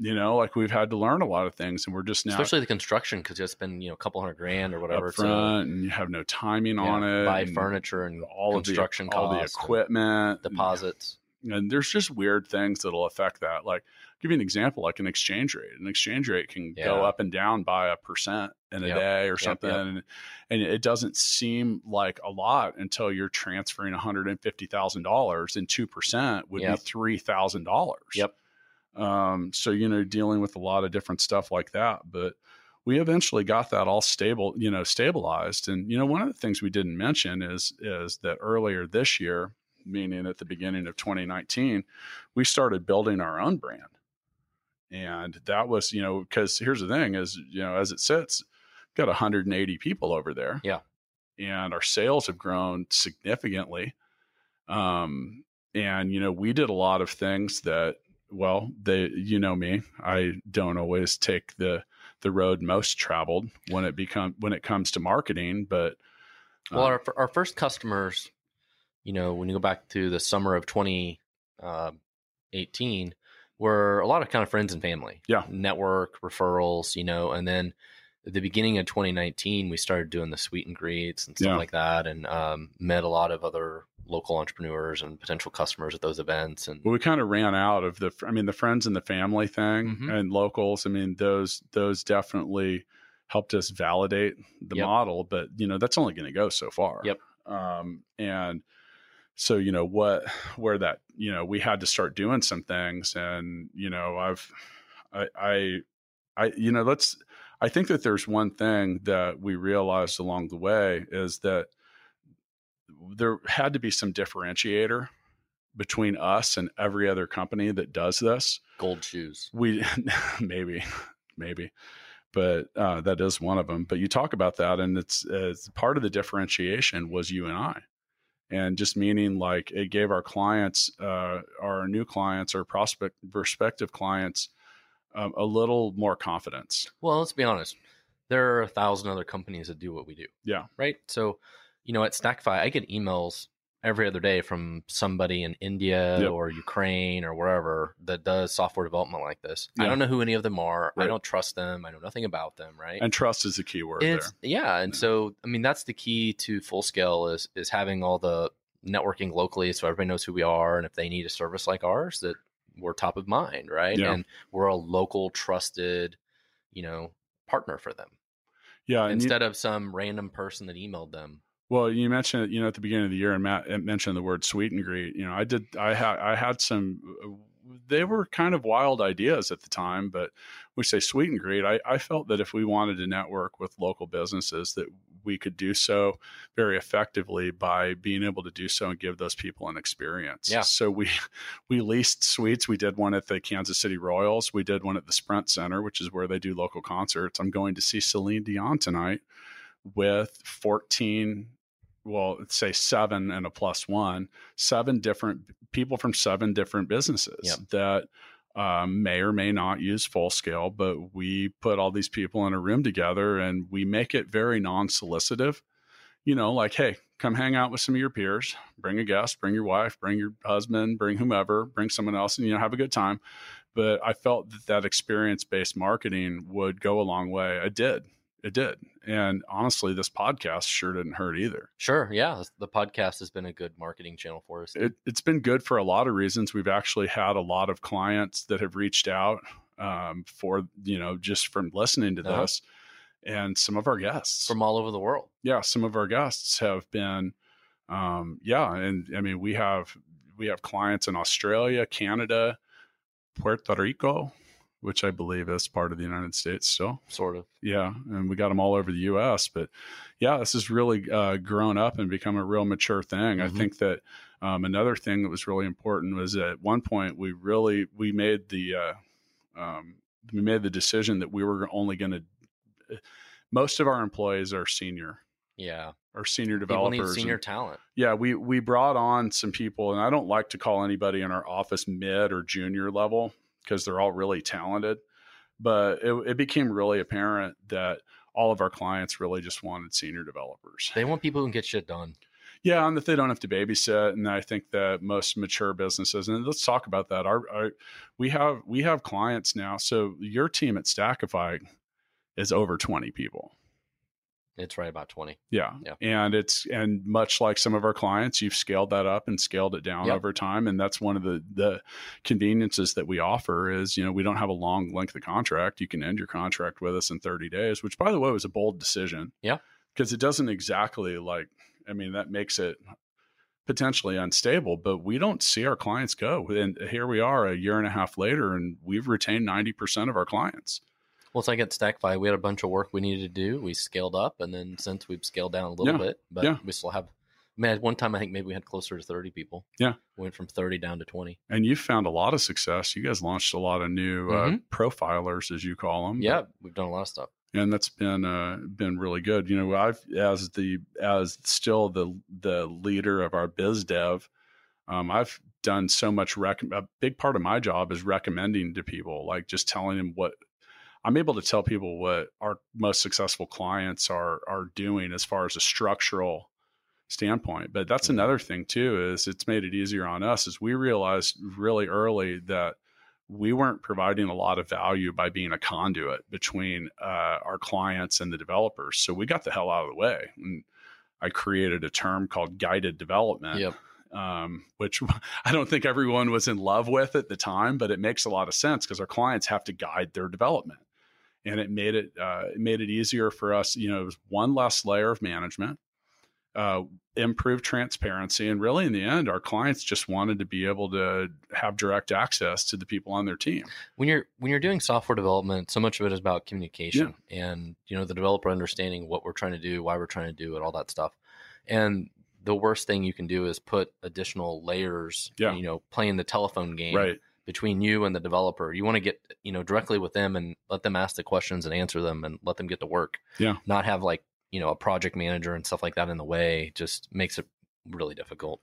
You know, like we've had to learn a lot of things, and we're just now Especially the construction because it's been you know a couple hundred grand or whatever up to front, and you have no timing yeah, on it. buy and furniture and all construction of the all the equipment, deposits. And there's just weird things that'll affect that. Like, give you an example, like an exchange rate. An exchange rate can go up and down by a percent in a Yep. day or Yep, something, yep. And, and it doesn't seem like a lot until you're transferring one hundred and fifty thousand dollars, and two percent would Yep. be three thousand dollars. Yep. Um, so you know, dealing with a lot of different stuff like that, but we eventually got that all stable, you know, stabilized. And you know, one of the things we didn't mention is is that earlier this year, meaning at the beginning of 2019, we started building our own brand. And that was, you know, because here's the thing is, you know, as it sits, got 180 people over there. Yeah. And our sales have grown significantly. Um, and you know, we did a lot of things that, well, they, you know me, I don't always take the the road most traveled when it become when it comes to marketing, but Well, um, our our first customers, you know, when you go back to the summer of 2018, were a lot of kind of friends and family. Yeah. Network referrals, you know, and then at the beginning of 2019, we started doing the sweet and greets and stuff Yeah. like that, and um, met a lot of other local entrepreneurs and potential customers at those events. And Well, we kind of ran out of the. I mean, the friends and the family thing Mhm. and locals. I mean, those those definitely helped us validate the Yep. model, but you know that's only going to go so far. Yep. Um, and so you know what, where that you know we had to start doing some things, and you know I've, I, I, I you know let's. I think that there's one thing that we realized along the way is that there had to be some differentiator between us and every other company that does this. gold shoes. We maybe maybe but uh, that is one of them. But you talk about that, and it's, it's part of the differentiation was you and I, and just meaning like it gave our clients, uh, our new clients, or prospect prospective clients, um, a little more confidence. Well, let's be honest. There are a thousand other companies that do what we do. Yeah. Right. So, you know, at Stackify, I get emails every other day from somebody in India Yep. or Ukraine or wherever that does software development like this. I don't know who any of them are. I don't trust them. I know nothing about them. Right. And trust is the key word it's there. yeah, and Yeah. so I mean that's the key to full scale is is having all the networking locally so everybody knows who we are and if they need a service like ours that we're top of mind, right? Yeah. And we're a local trusted, you know, partner for them Yeah. And you- instead of some random person that emailed them. Well, you mentioned you know, at the beginning of the year, and Matt mentioned the word sweet and greet. You know, I did, I had, I had some, they were kind of wild ideas at the time, but we say sweet and greet. I, I felt that if we wanted to network with local businesses, that we could do so very effectively by being able to do so and give those people an experience. Yeah. So we, we leased suites. We did one at the Kansas City Royals. We did one at the Sprint Center, which is where they do local concerts. I'm going to see Celine Dion tonight with 14 well, say seven and a plus one, seven different people from seven different businesses Yep. that um, may or may not use full scale, but we put all these people in a room together and we make it very non solicitive. You know, like, hey, come hang out with some of your peers, bring a guest, bring your wife, bring your husband, bring whomever, bring someone else, and, you know, have a good time. But I felt that that experience based marketing would go a long way. I did. It did. And honestly, this podcast sure didn't hurt either. Sure, yeah, the podcast has been a good marketing channel for us. It, it's been good for a lot of reasons. We've actually had a lot of clients that have reached out um, for, you know, just from listening to Uh-huh. this. And some of our guests, from all over the world. yeah, some of our guests have been, um, yeah. And I mean, we have, we have clients in Australia, Canada, Puerto Rico, which I believe is part of the United States still. Sort of. Yeah, and we got them all over the U.S. But yeah, this has really uh, grown up and become a real mature thing. I Mhm. think that um, another thing that was really important was at one point we really we made the uh, um, we made the decision that we were only going to. Most of our employees are senior Yeah, or senior people developers. need and- senior talent. yeah, we we brought on some people, and I don't like to call anybody in our office mid or junior level because they're all really talented. But it, it became really apparent that all of our clients really just wanted senior developers. They want people who can get shit done. Yeah, and that they don't have to babysit. And I think that most mature businesses, and let's talk about that. Our, our we have we have clients now. So your team at Stackify is over twenty people. It's right about twenty. Yeah. Yeah. And it's and much like some of our clients, you've scaled that up and scaled it down Yep. over time. And that's one of the the conveniences that we offer is, you know, we don't have a long length of contract. You can end your contract with us in 30 days, which by the way was a bold decision. Yeah. Because it doesn't exactly like I mean, that makes it potentially unstable, but we don't see our clients go. And here we are a year and a half later, and we've retained 90% of our clients. Well, it's like at Stackify, we had a bunch of work we needed to do. We scaled up, and then since we've scaled down a little Yeah. bit, but Yeah. we still have. I mean, at one time, I think maybe we had closer to thirty people. Yeah. we went from thirty down to twenty. And you've found a lot of success. You guys launched a lot of new uh, profilers, as you call them. Yeah, we've done a lot of stuff. and that's been uh, been really good. You know, I've as the as still the the leader of our biz dev, um, I've done so much. Rec- a big part of my job is recommending to people, like just telling them what I'm able to tell people what our most successful clients are are doing as far as a structural standpoint. But that's Mhm. another thing too is it's made it easier on us. Is we realized really early that we weren't providing a lot of value by being a conduit between uh, our clients and the developers. So we got the hell out of the way. And I created a term called guided development, Yep. um, which I don't think everyone was in love with at the time, but it makes a lot of sense because our clients have to guide their development. And it made it uh, it made it easier for us. You know, it was one less layer of management, uh, improved transparency, and really in the end, our clients just wanted to be able to have direct access to the people on their team. When you're when you're doing software development, so much of it is about communication and you know the developer understanding what we're trying to do, why we're trying to do it, all that stuff. And the worst thing you can do is put additional layers. Yeah. You know, playing the telephone game Right. Between you and the developer. You want to get you know directly with them and let them ask the questions and answer them and let them get to work. Yeah. Not have like you know a project manager and stuff like that in the way. Just makes it really difficult.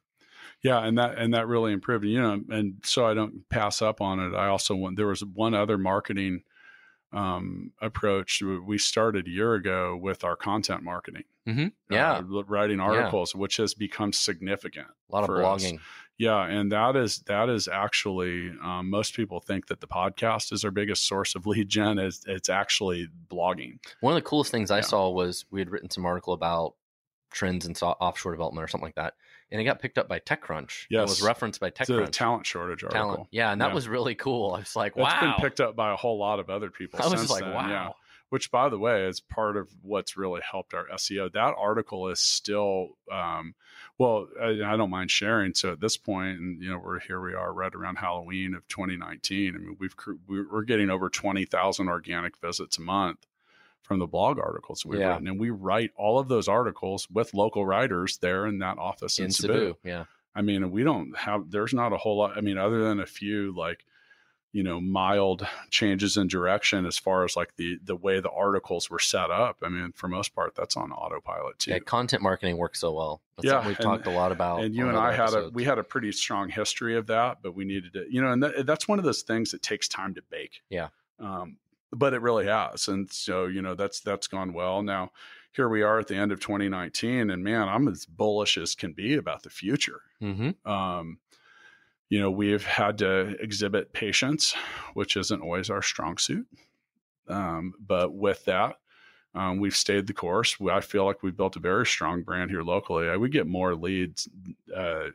Yeah, and that and that really improved. You know, and so I don't pass up on it. I also want there was one other marketing um, approach we started a year ago with our content marketing. Mm-hmm. Yeah, uh, writing articles, yeah. which has become significant. A lot of blogging. Us. Yeah, and that is that is actually um, most people think that the podcast is our biggest source of lead gen. Is it's actually blogging. One of the coolest things I saw was we had written some article about trends in offshore development or something like that, and it got picked up by TechCrunch. Yes, it was referenced by TechCrunch. It's a talent shortage article. Talent, yeah, and that yeah. was really cool. I was like, wow, it's been picked up by a whole lot of other people. I was like, then. wow. Yeah which by the way is part of what's really helped our SEO. That article is still, um, well, I, I, don't mind sharing. So at this point, and you know, we're here, we are right around Halloween of 2019. I mean, we've we're getting over 20,000 organic visits a month from the blog articles we've yeah. written, and we write all of those articles with local writers there in that office in, in Cebu. Cebu. Yeah, I mean, we don't have. There's not a whole lot. I mean, other than a few like you know mild changes in direction as far as like the the way the articles were set up i mean for most part that's on autopilot too. yeah content marketing works so well. That's yeah we've and, talked a lot about and you and i had a we had a pretty strong history of that but we needed to you know and th- that's one of those things that takes time to bake. Yeah. Um, but it really has and so you know that's that's gone well. Now here we are at the end of 2019 and man i'm as bullish as can be about the future. Mm-hmm. um, you know, we've had to exhibit patience, which isn't always our strong suit. Um, but with that, um, we've stayed the course. I feel like we've built a very strong brand here locally. I, we get more leads uh,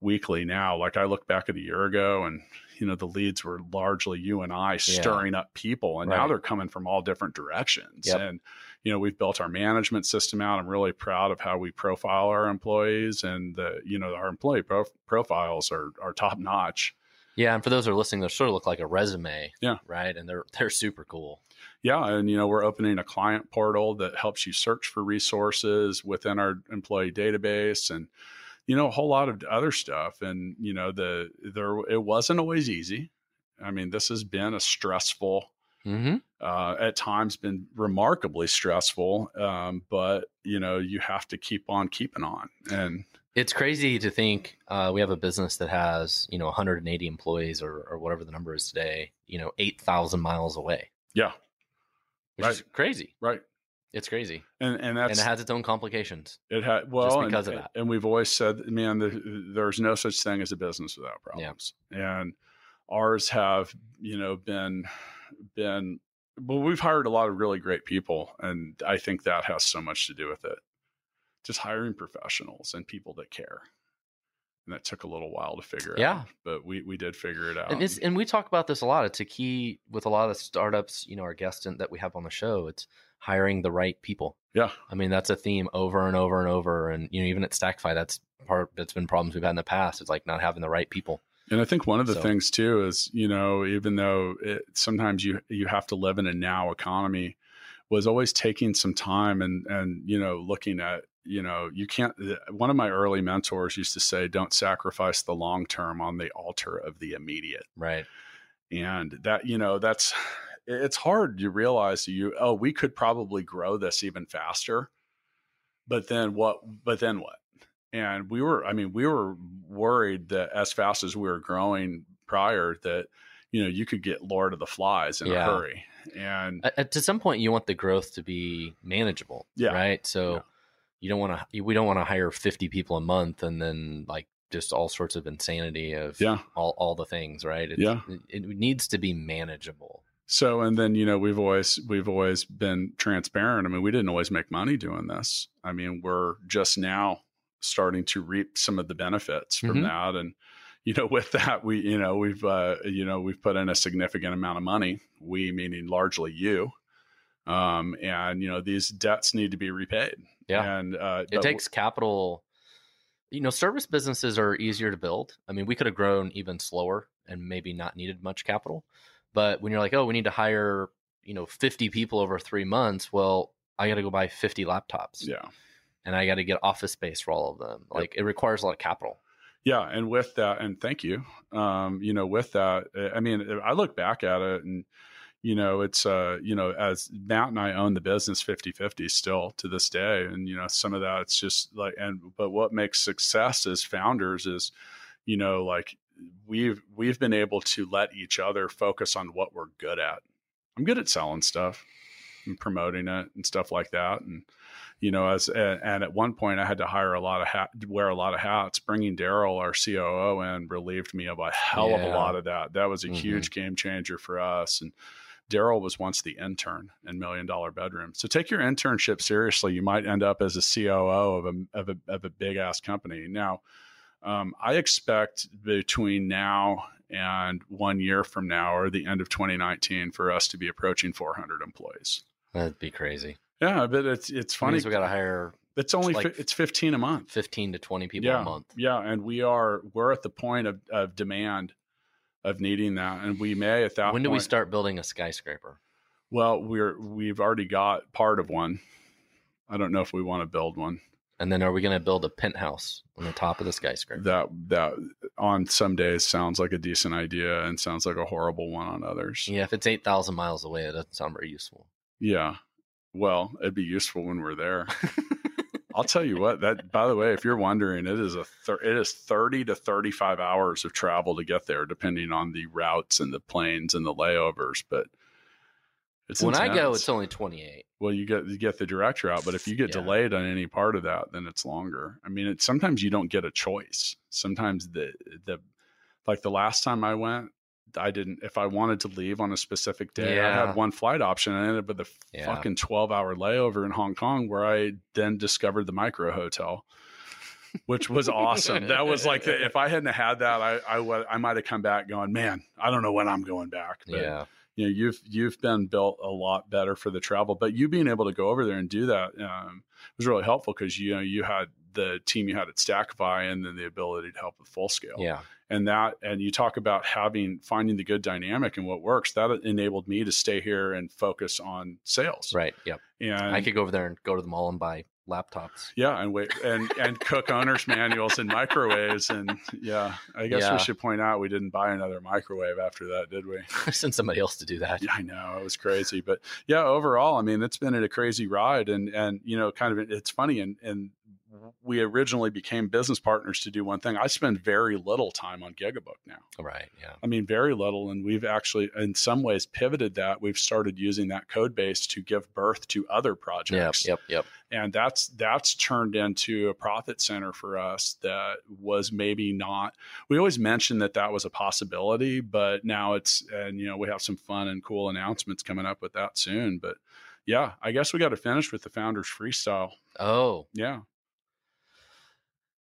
weekly now. Like I look back at a year ago, and you know the leads were largely you and I stirring yeah. up people, and right. now they're coming from all different directions. Yep. And you know we've built our management system out. I'm really proud of how we profile our employees, and the you know our employee profiles are are top notch. Yeah, and for those who are listening, they sort of look like a resume. Yeah, right, and they're they're super cool. Yeah, and you know we're opening a client portal that helps you search for resources within our employee database and you know a whole lot of other stuff and you know the there it wasn't always easy i mean this has been a stressful mm-hmm. uh, at times been remarkably stressful um, but you know you have to keep on keeping on and it's crazy to think uh, we have a business that has you know 180 employees or, or whatever the number is today you know 8000 miles away yeah which right. is crazy right it's crazy, and and that's and it has its own complications. It had well just because and, of that. And we've always said, man, the, there's no such thing as a business without problems. Yeah. And ours have, you know, been been. Well, we've hired a lot of really great people, and I think that has so much to do with it. Just hiring professionals and people that care and that took a little while to figure yeah. out. But we we did figure it out. And, and we talk about this a lot. It's a key with a lot of startups. You know, our guest that we have on the show. It's hiring the right people. Yeah. I mean, that's a theme over and over and over. And, you know, even at Stackify, that's part that's been problems we've had in the past. It's like not having the right people. And I think one of the so. things too is, you know, even though it, sometimes you you have to live in a now economy, was always taking some time and and you know looking at you know you can't. One of my early mentors used to say, "Don't sacrifice the long term on the altar of the immediate." Right. And that you know that's it's hard to realize you oh we could probably grow this even faster but then what but then what and we were i mean we were worried that as fast as we were growing prior that you know you could get lord of the flies in yeah. a hurry and uh, to some point you want the growth to be manageable yeah right so yeah. you don't want to we don't want to hire 50 people a month and then like just all sorts of insanity of yeah all, all the things right it's, yeah it, it needs to be manageable so, and then, you know, we've always, we've always been transparent. I mean, we didn't always make money doing this. I mean, we're just now starting to reap some of the benefits from mm-hmm. that. And, you know, with that, we, you know, we've, uh, you know, we've put in a significant amount of money, we meaning largely you. Um, and, you know, these debts need to be repaid. Yeah. And, uh, it takes capital. You know, service businesses are easier to build. I mean, we could have grown even slower and maybe not needed much capital but when you're like, oh, we need to hire, you know, 50 people over three months, well, I got to go buy 50 laptops. Yeah. And I got to get office space for all of them. Like yep. it requires a lot of capital. yeah, and with that, and thank you. Um, you know, with that, eh, I mean, I look back at it and you know, it's, uh, you know, as Matt and I own the business 50 50 still to this day. And, you know, some of that it's just like, and, but what makes success as founders is, you know, like we've, we've been able to let each other focus on what we're good at. I'm good at selling stuff and promoting it and stuff like that. And, you know, as and at one point I had to hire a lot of hat, wear a lot of hats. Bringing Daryl, our COO, in relieved me of a hell yeah. of a lot of that. That was a mm-hmm. huge game changer for us. And Daryl was once the intern in Million Dollar Bedroom. So take your internship seriously. You might end up as a COO of a of a, of a big ass company. Now, um, I expect between now and one year from now, or the end of 2019, for us to be approaching 400 employees. That'd be crazy. Yeah, but it's it's funny. we got to hire. It's only like it's 15 a month. 15 to 20 people yeah, a month. Yeah, and we are we're at the point of, of demand of needing that, and we may at that. When do point, we start building a skyscraper? Well, we're we've already got part of one. I don't know if we want to build one. And then are we going to build a penthouse on the top of the skyscraper? That that on some days sounds like a decent idea and sounds like a horrible one on others. Yeah, if it's eight thousand miles away, it doesn't sound very useful. Yeah, well, it'd be useful when we're there. I'll tell you what. That, by the way, if you're wondering, it is a thir- it is thirty to thirty five hours of travel to get there, depending on the routes and the planes and the layovers. But it's when intense. I go, it's only twenty eight. Well, you get you get the direct route, but if you get yeah. delayed on any part of that, then it's longer. I mean, it, sometimes you don't get a choice. Sometimes the the like the last time I went, I didn't if I wanted to leave on a specific day, yeah. I had one flight option. I ended up with a yeah. fucking twelve hour layover in Hong Kong where I then discovered the micro hotel. which was awesome. that was like if I hadn't had that, I I, I might have come back going, man, I don't know when I'm going back. But, yeah, you know, you've you've been built a lot better for the travel, but you being able to go over there and do that um, was really helpful because you know you had the team you had at Stackify and then the ability to help with full scale. Yeah, and that and you talk about having finding the good dynamic and what works that enabled me to stay here and focus on sales. Right yep. And i could go over there and go to the mall and buy laptops. Yeah and wait and and cook owners manuals and microwaves and yeah i guess yeah. we should point out we didn't buy another microwave after that did we? Send somebody else to do that. Yeah i know it was crazy but yeah overall i mean it's been a crazy ride and and you know kind of it's funny and and we originally became business partners to do one thing. I spend very little time on Gigabook now. Right. Yeah. I mean, very little. And we've actually, in some ways, pivoted that. We've started using that code base to give birth to other projects. Yep. Yep. Yep. And that's that's turned into a profit center for us that was maybe not. We always mentioned that that was a possibility, but now it's and you know we have some fun and cool announcements coming up with that soon. But yeah, I guess we got to finish with the founders freestyle. Oh, yeah.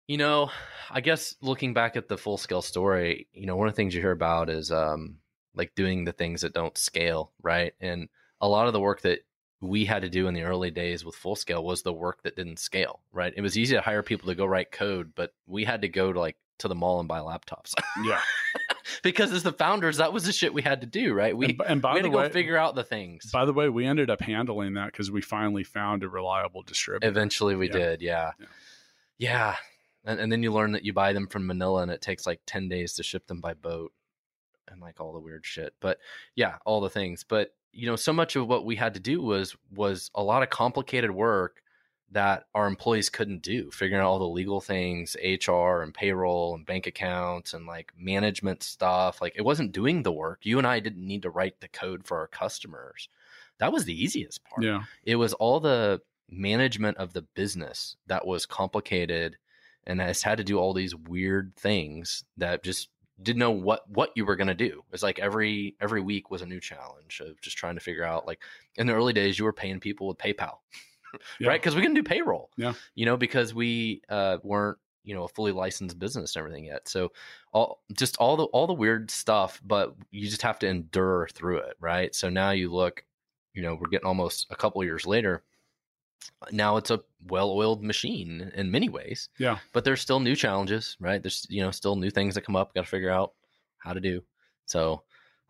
You know, I guess looking back at the full scale story, you know, one of the things you hear about is um, like doing the things that don't scale, right? And a lot of the work that we had to do in the early days with full scale was the work that didn't scale, right? It was easy to hire people to go write code, but we had to go to like to the mall and buy laptops. Yeah. because as the founders, that was the shit we had to do, right? We, and, and by we had the to way, go figure out the things. By the way, we ended up handling that because we finally found a reliable distributor. Eventually we yeah. did, yeah. yeah. Yeah and, and then you learn that you buy them from Manila and it takes like 10 days to ship them by boat and like all the weird shit. But yeah, all the things. But you know, so much of what we had to do was was a lot of complicated work that our employees couldn't do, figuring out all the legal things, HR and payroll and bank accounts and like management stuff. Like it wasn't doing the work. You and I didn't need to write the code for our customers. That was the easiest part. Yeah. It was all the management of the business that was complicated and has had to do all these weird things that just didn't know what what you were going to do. It's like every every week was a new challenge of just trying to figure out like in the early days you were paying people with PayPal. yeah. right? Cuz we couldn't do payroll. Yeah. You know, because we uh, weren't, you know, a fully licensed business and everything yet. So all just all the all the weird stuff, but you just have to endure through it, right? So now you look, you know, we're getting almost a couple years later now it's a well-oiled machine in many ways. Yeah. But there's still new challenges, right? There's you know still new things that come up. Got to figure out how to do. So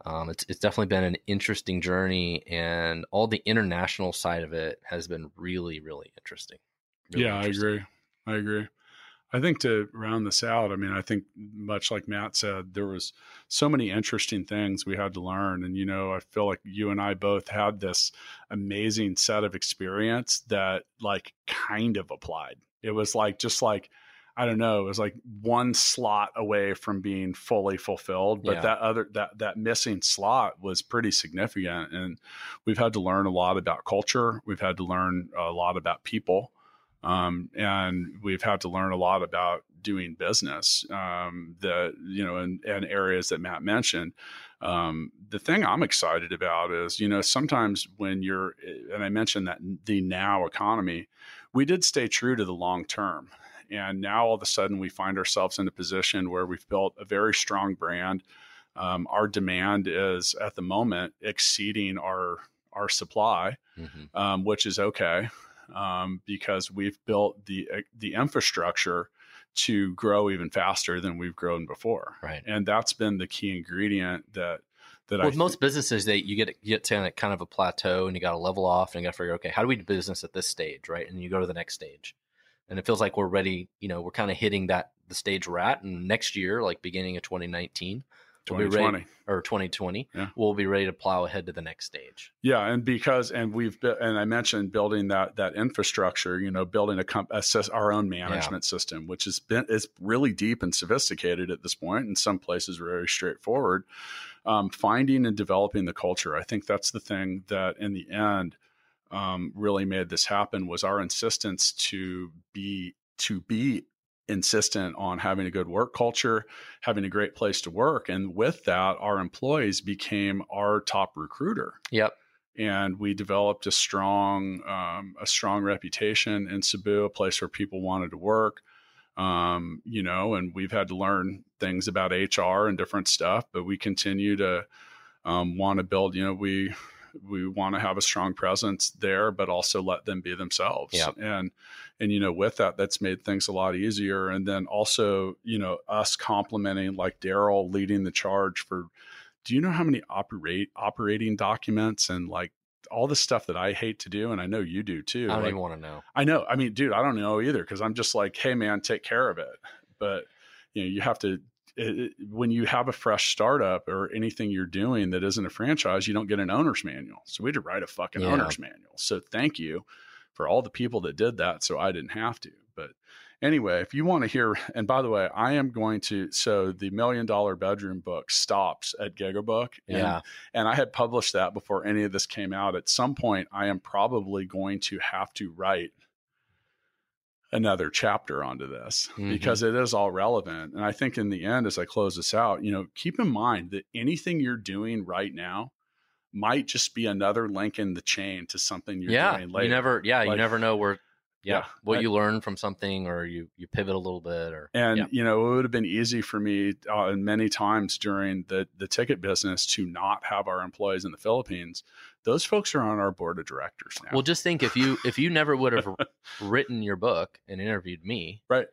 um, it's it's definitely been an interesting journey, and all the international side of it has been really really interesting. Really yeah, interesting. I agree. I agree. I think to round this out, I mean, I think much like Matt said, there was so many interesting things we had to learn. And, you know, I feel like you and I both had this amazing set of experience that like kind of applied. It was like, just like, I don't know, it was like one slot away from being fully fulfilled, but Yeah. that other that that missing slot was pretty significant and we've had to learn a lot about culture, we've had to learn a lot about people. Um, and we've had to learn a lot about doing business um, that you know in, in areas that Matt mentioned. Um, the thing I'm excited about is you know sometimes when you're and I mentioned that the now economy, we did stay true to the long term. And now all of a sudden we find ourselves in a position where we've built a very strong brand. Um, our demand is at the moment exceeding our our supply, Mhm. um, which is okay um, because we've built the the infrastructure to grow even faster than we've grown before, Right. and that's been the key ingredient that that Well, I with most businesses, they you get you get to kind of a plateau, and you got to level off, and you got to figure, okay, how do we do business at this stage, right? And you go to the next stage, and it feels like we're ready. You know, we're kind of hitting that the stage we're at, and next year, like beginning of 2019 we'll be ready- 2020. or 2020, Yeah. we'll be ready to plow ahead to the next stage. Yeah, and because and we've and I mentioned building that that infrastructure, you know, building a, comp- a our own management system, which has been is really deep and sophisticated at this point. In some places, very straightforward. Um, finding and developing the culture, I think that's the thing that in the end um, really made this happen was our insistence to be to be insistent on having a good work culture, having a great place to work, and with that, our employees became our top recruiter Yep. and we developed a strong um, a strong reputation in Cebu, a place where people wanted to work. Um, you know, and we've had to learn things about HR and different stuff, but we continue to um, want to build. You know, we we want to have a strong presence there, but also let them be themselves. Yep. And and you know, with that, that's made things a lot easier. And then also, you know, us complimenting like Daryl leading the charge for. Do you know how many operate operating documents and like all the stuff that I hate to do, and I know you do too. I don't like- even want to know. I know. I mean, dude, I don't know either because I'm just like, hey, man, take care of it. But you know, you have to. It, when you have a fresh startup or anything you're doing that isn't a franchise, you don't get an owner's manual. So we had to write a fucking Yeah. owner's manual. So thank you for all the people that did that, so I didn't have to. But anyway, if you want to hear, and by the way, I am going to. So the Million Dollar Bedroom book stops at Gigabook. And Yeah. and I had published that before any of this came out. At some point, I am probably going to have to write another chapter onto this Mhm. because it is all relevant. And I think in the end, as I close this out, you know, keep in mind that anything you're doing right now might just be another link in the chain to something you're yeah. doing later. You never. Yeah. you never know where. Yeah. What I- you learn from something, or you you pivot a little bit, or And yeah. you know, it would have been easy for me uh, many times during the the ticket business to not have our employees in the Philippines. Those folks are on our board of directors now. Well, just think if you if you never would have written your book and interviewed me, Right.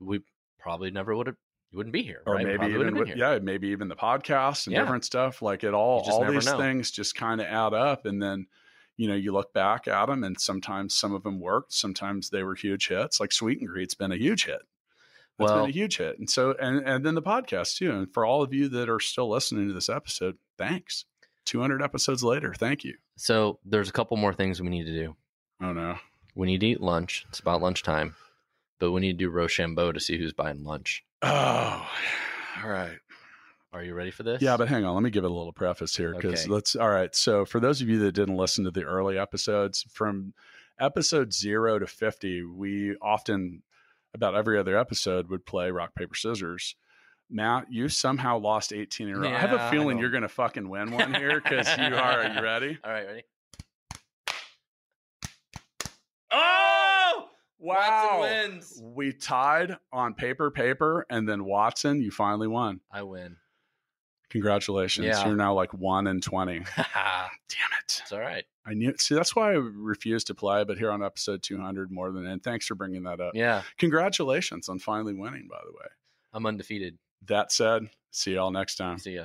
We probably never would have. You wouldn't be here, or right? maybe Probably even with, here. yeah, maybe even the podcast and Yeah. different stuff. Like it all, all these know. things just kind of add up, and then you know you look back at them, and sometimes some of them worked, sometimes they were huge hits. Like Sweet and Greet's been a huge hit. That's Well- been a huge hit, and so and and then the podcast too. And for all of you that are still listening to this episode, thanks. Two hundred episodes later, thank you. So there's a couple more things we need to do. Oh no, We need to eat lunch. It's about lunchtime, but we need to do Rochambeau to see who's buying lunch. oh, all right. Are you ready for this? Yeah, but hang on. Let me give it a little preface here because Okay. let's. All right. So, for those of you that didn't listen to the early episodes, from episode zero to 50, we often, about every other episode, would play rock, paper, scissors. Matt, you somehow lost 18 in a row. I have a feeling you're going to fucking win one here because you are. Are you ready? All right, ready? Oh! Watson wins. We tied on paper, paper, and then Watson, you finally won. I win. Congratulations. Yeah. You're now like one in 20. Damn it. it's it. all right. I knew. See, that's why I refused to play. But here on episode 200, more than and thanks for bringing that up. Yeah, Congratulations on finally winning. By the way. I'm undefeated. That said, see y'all next time. See ya.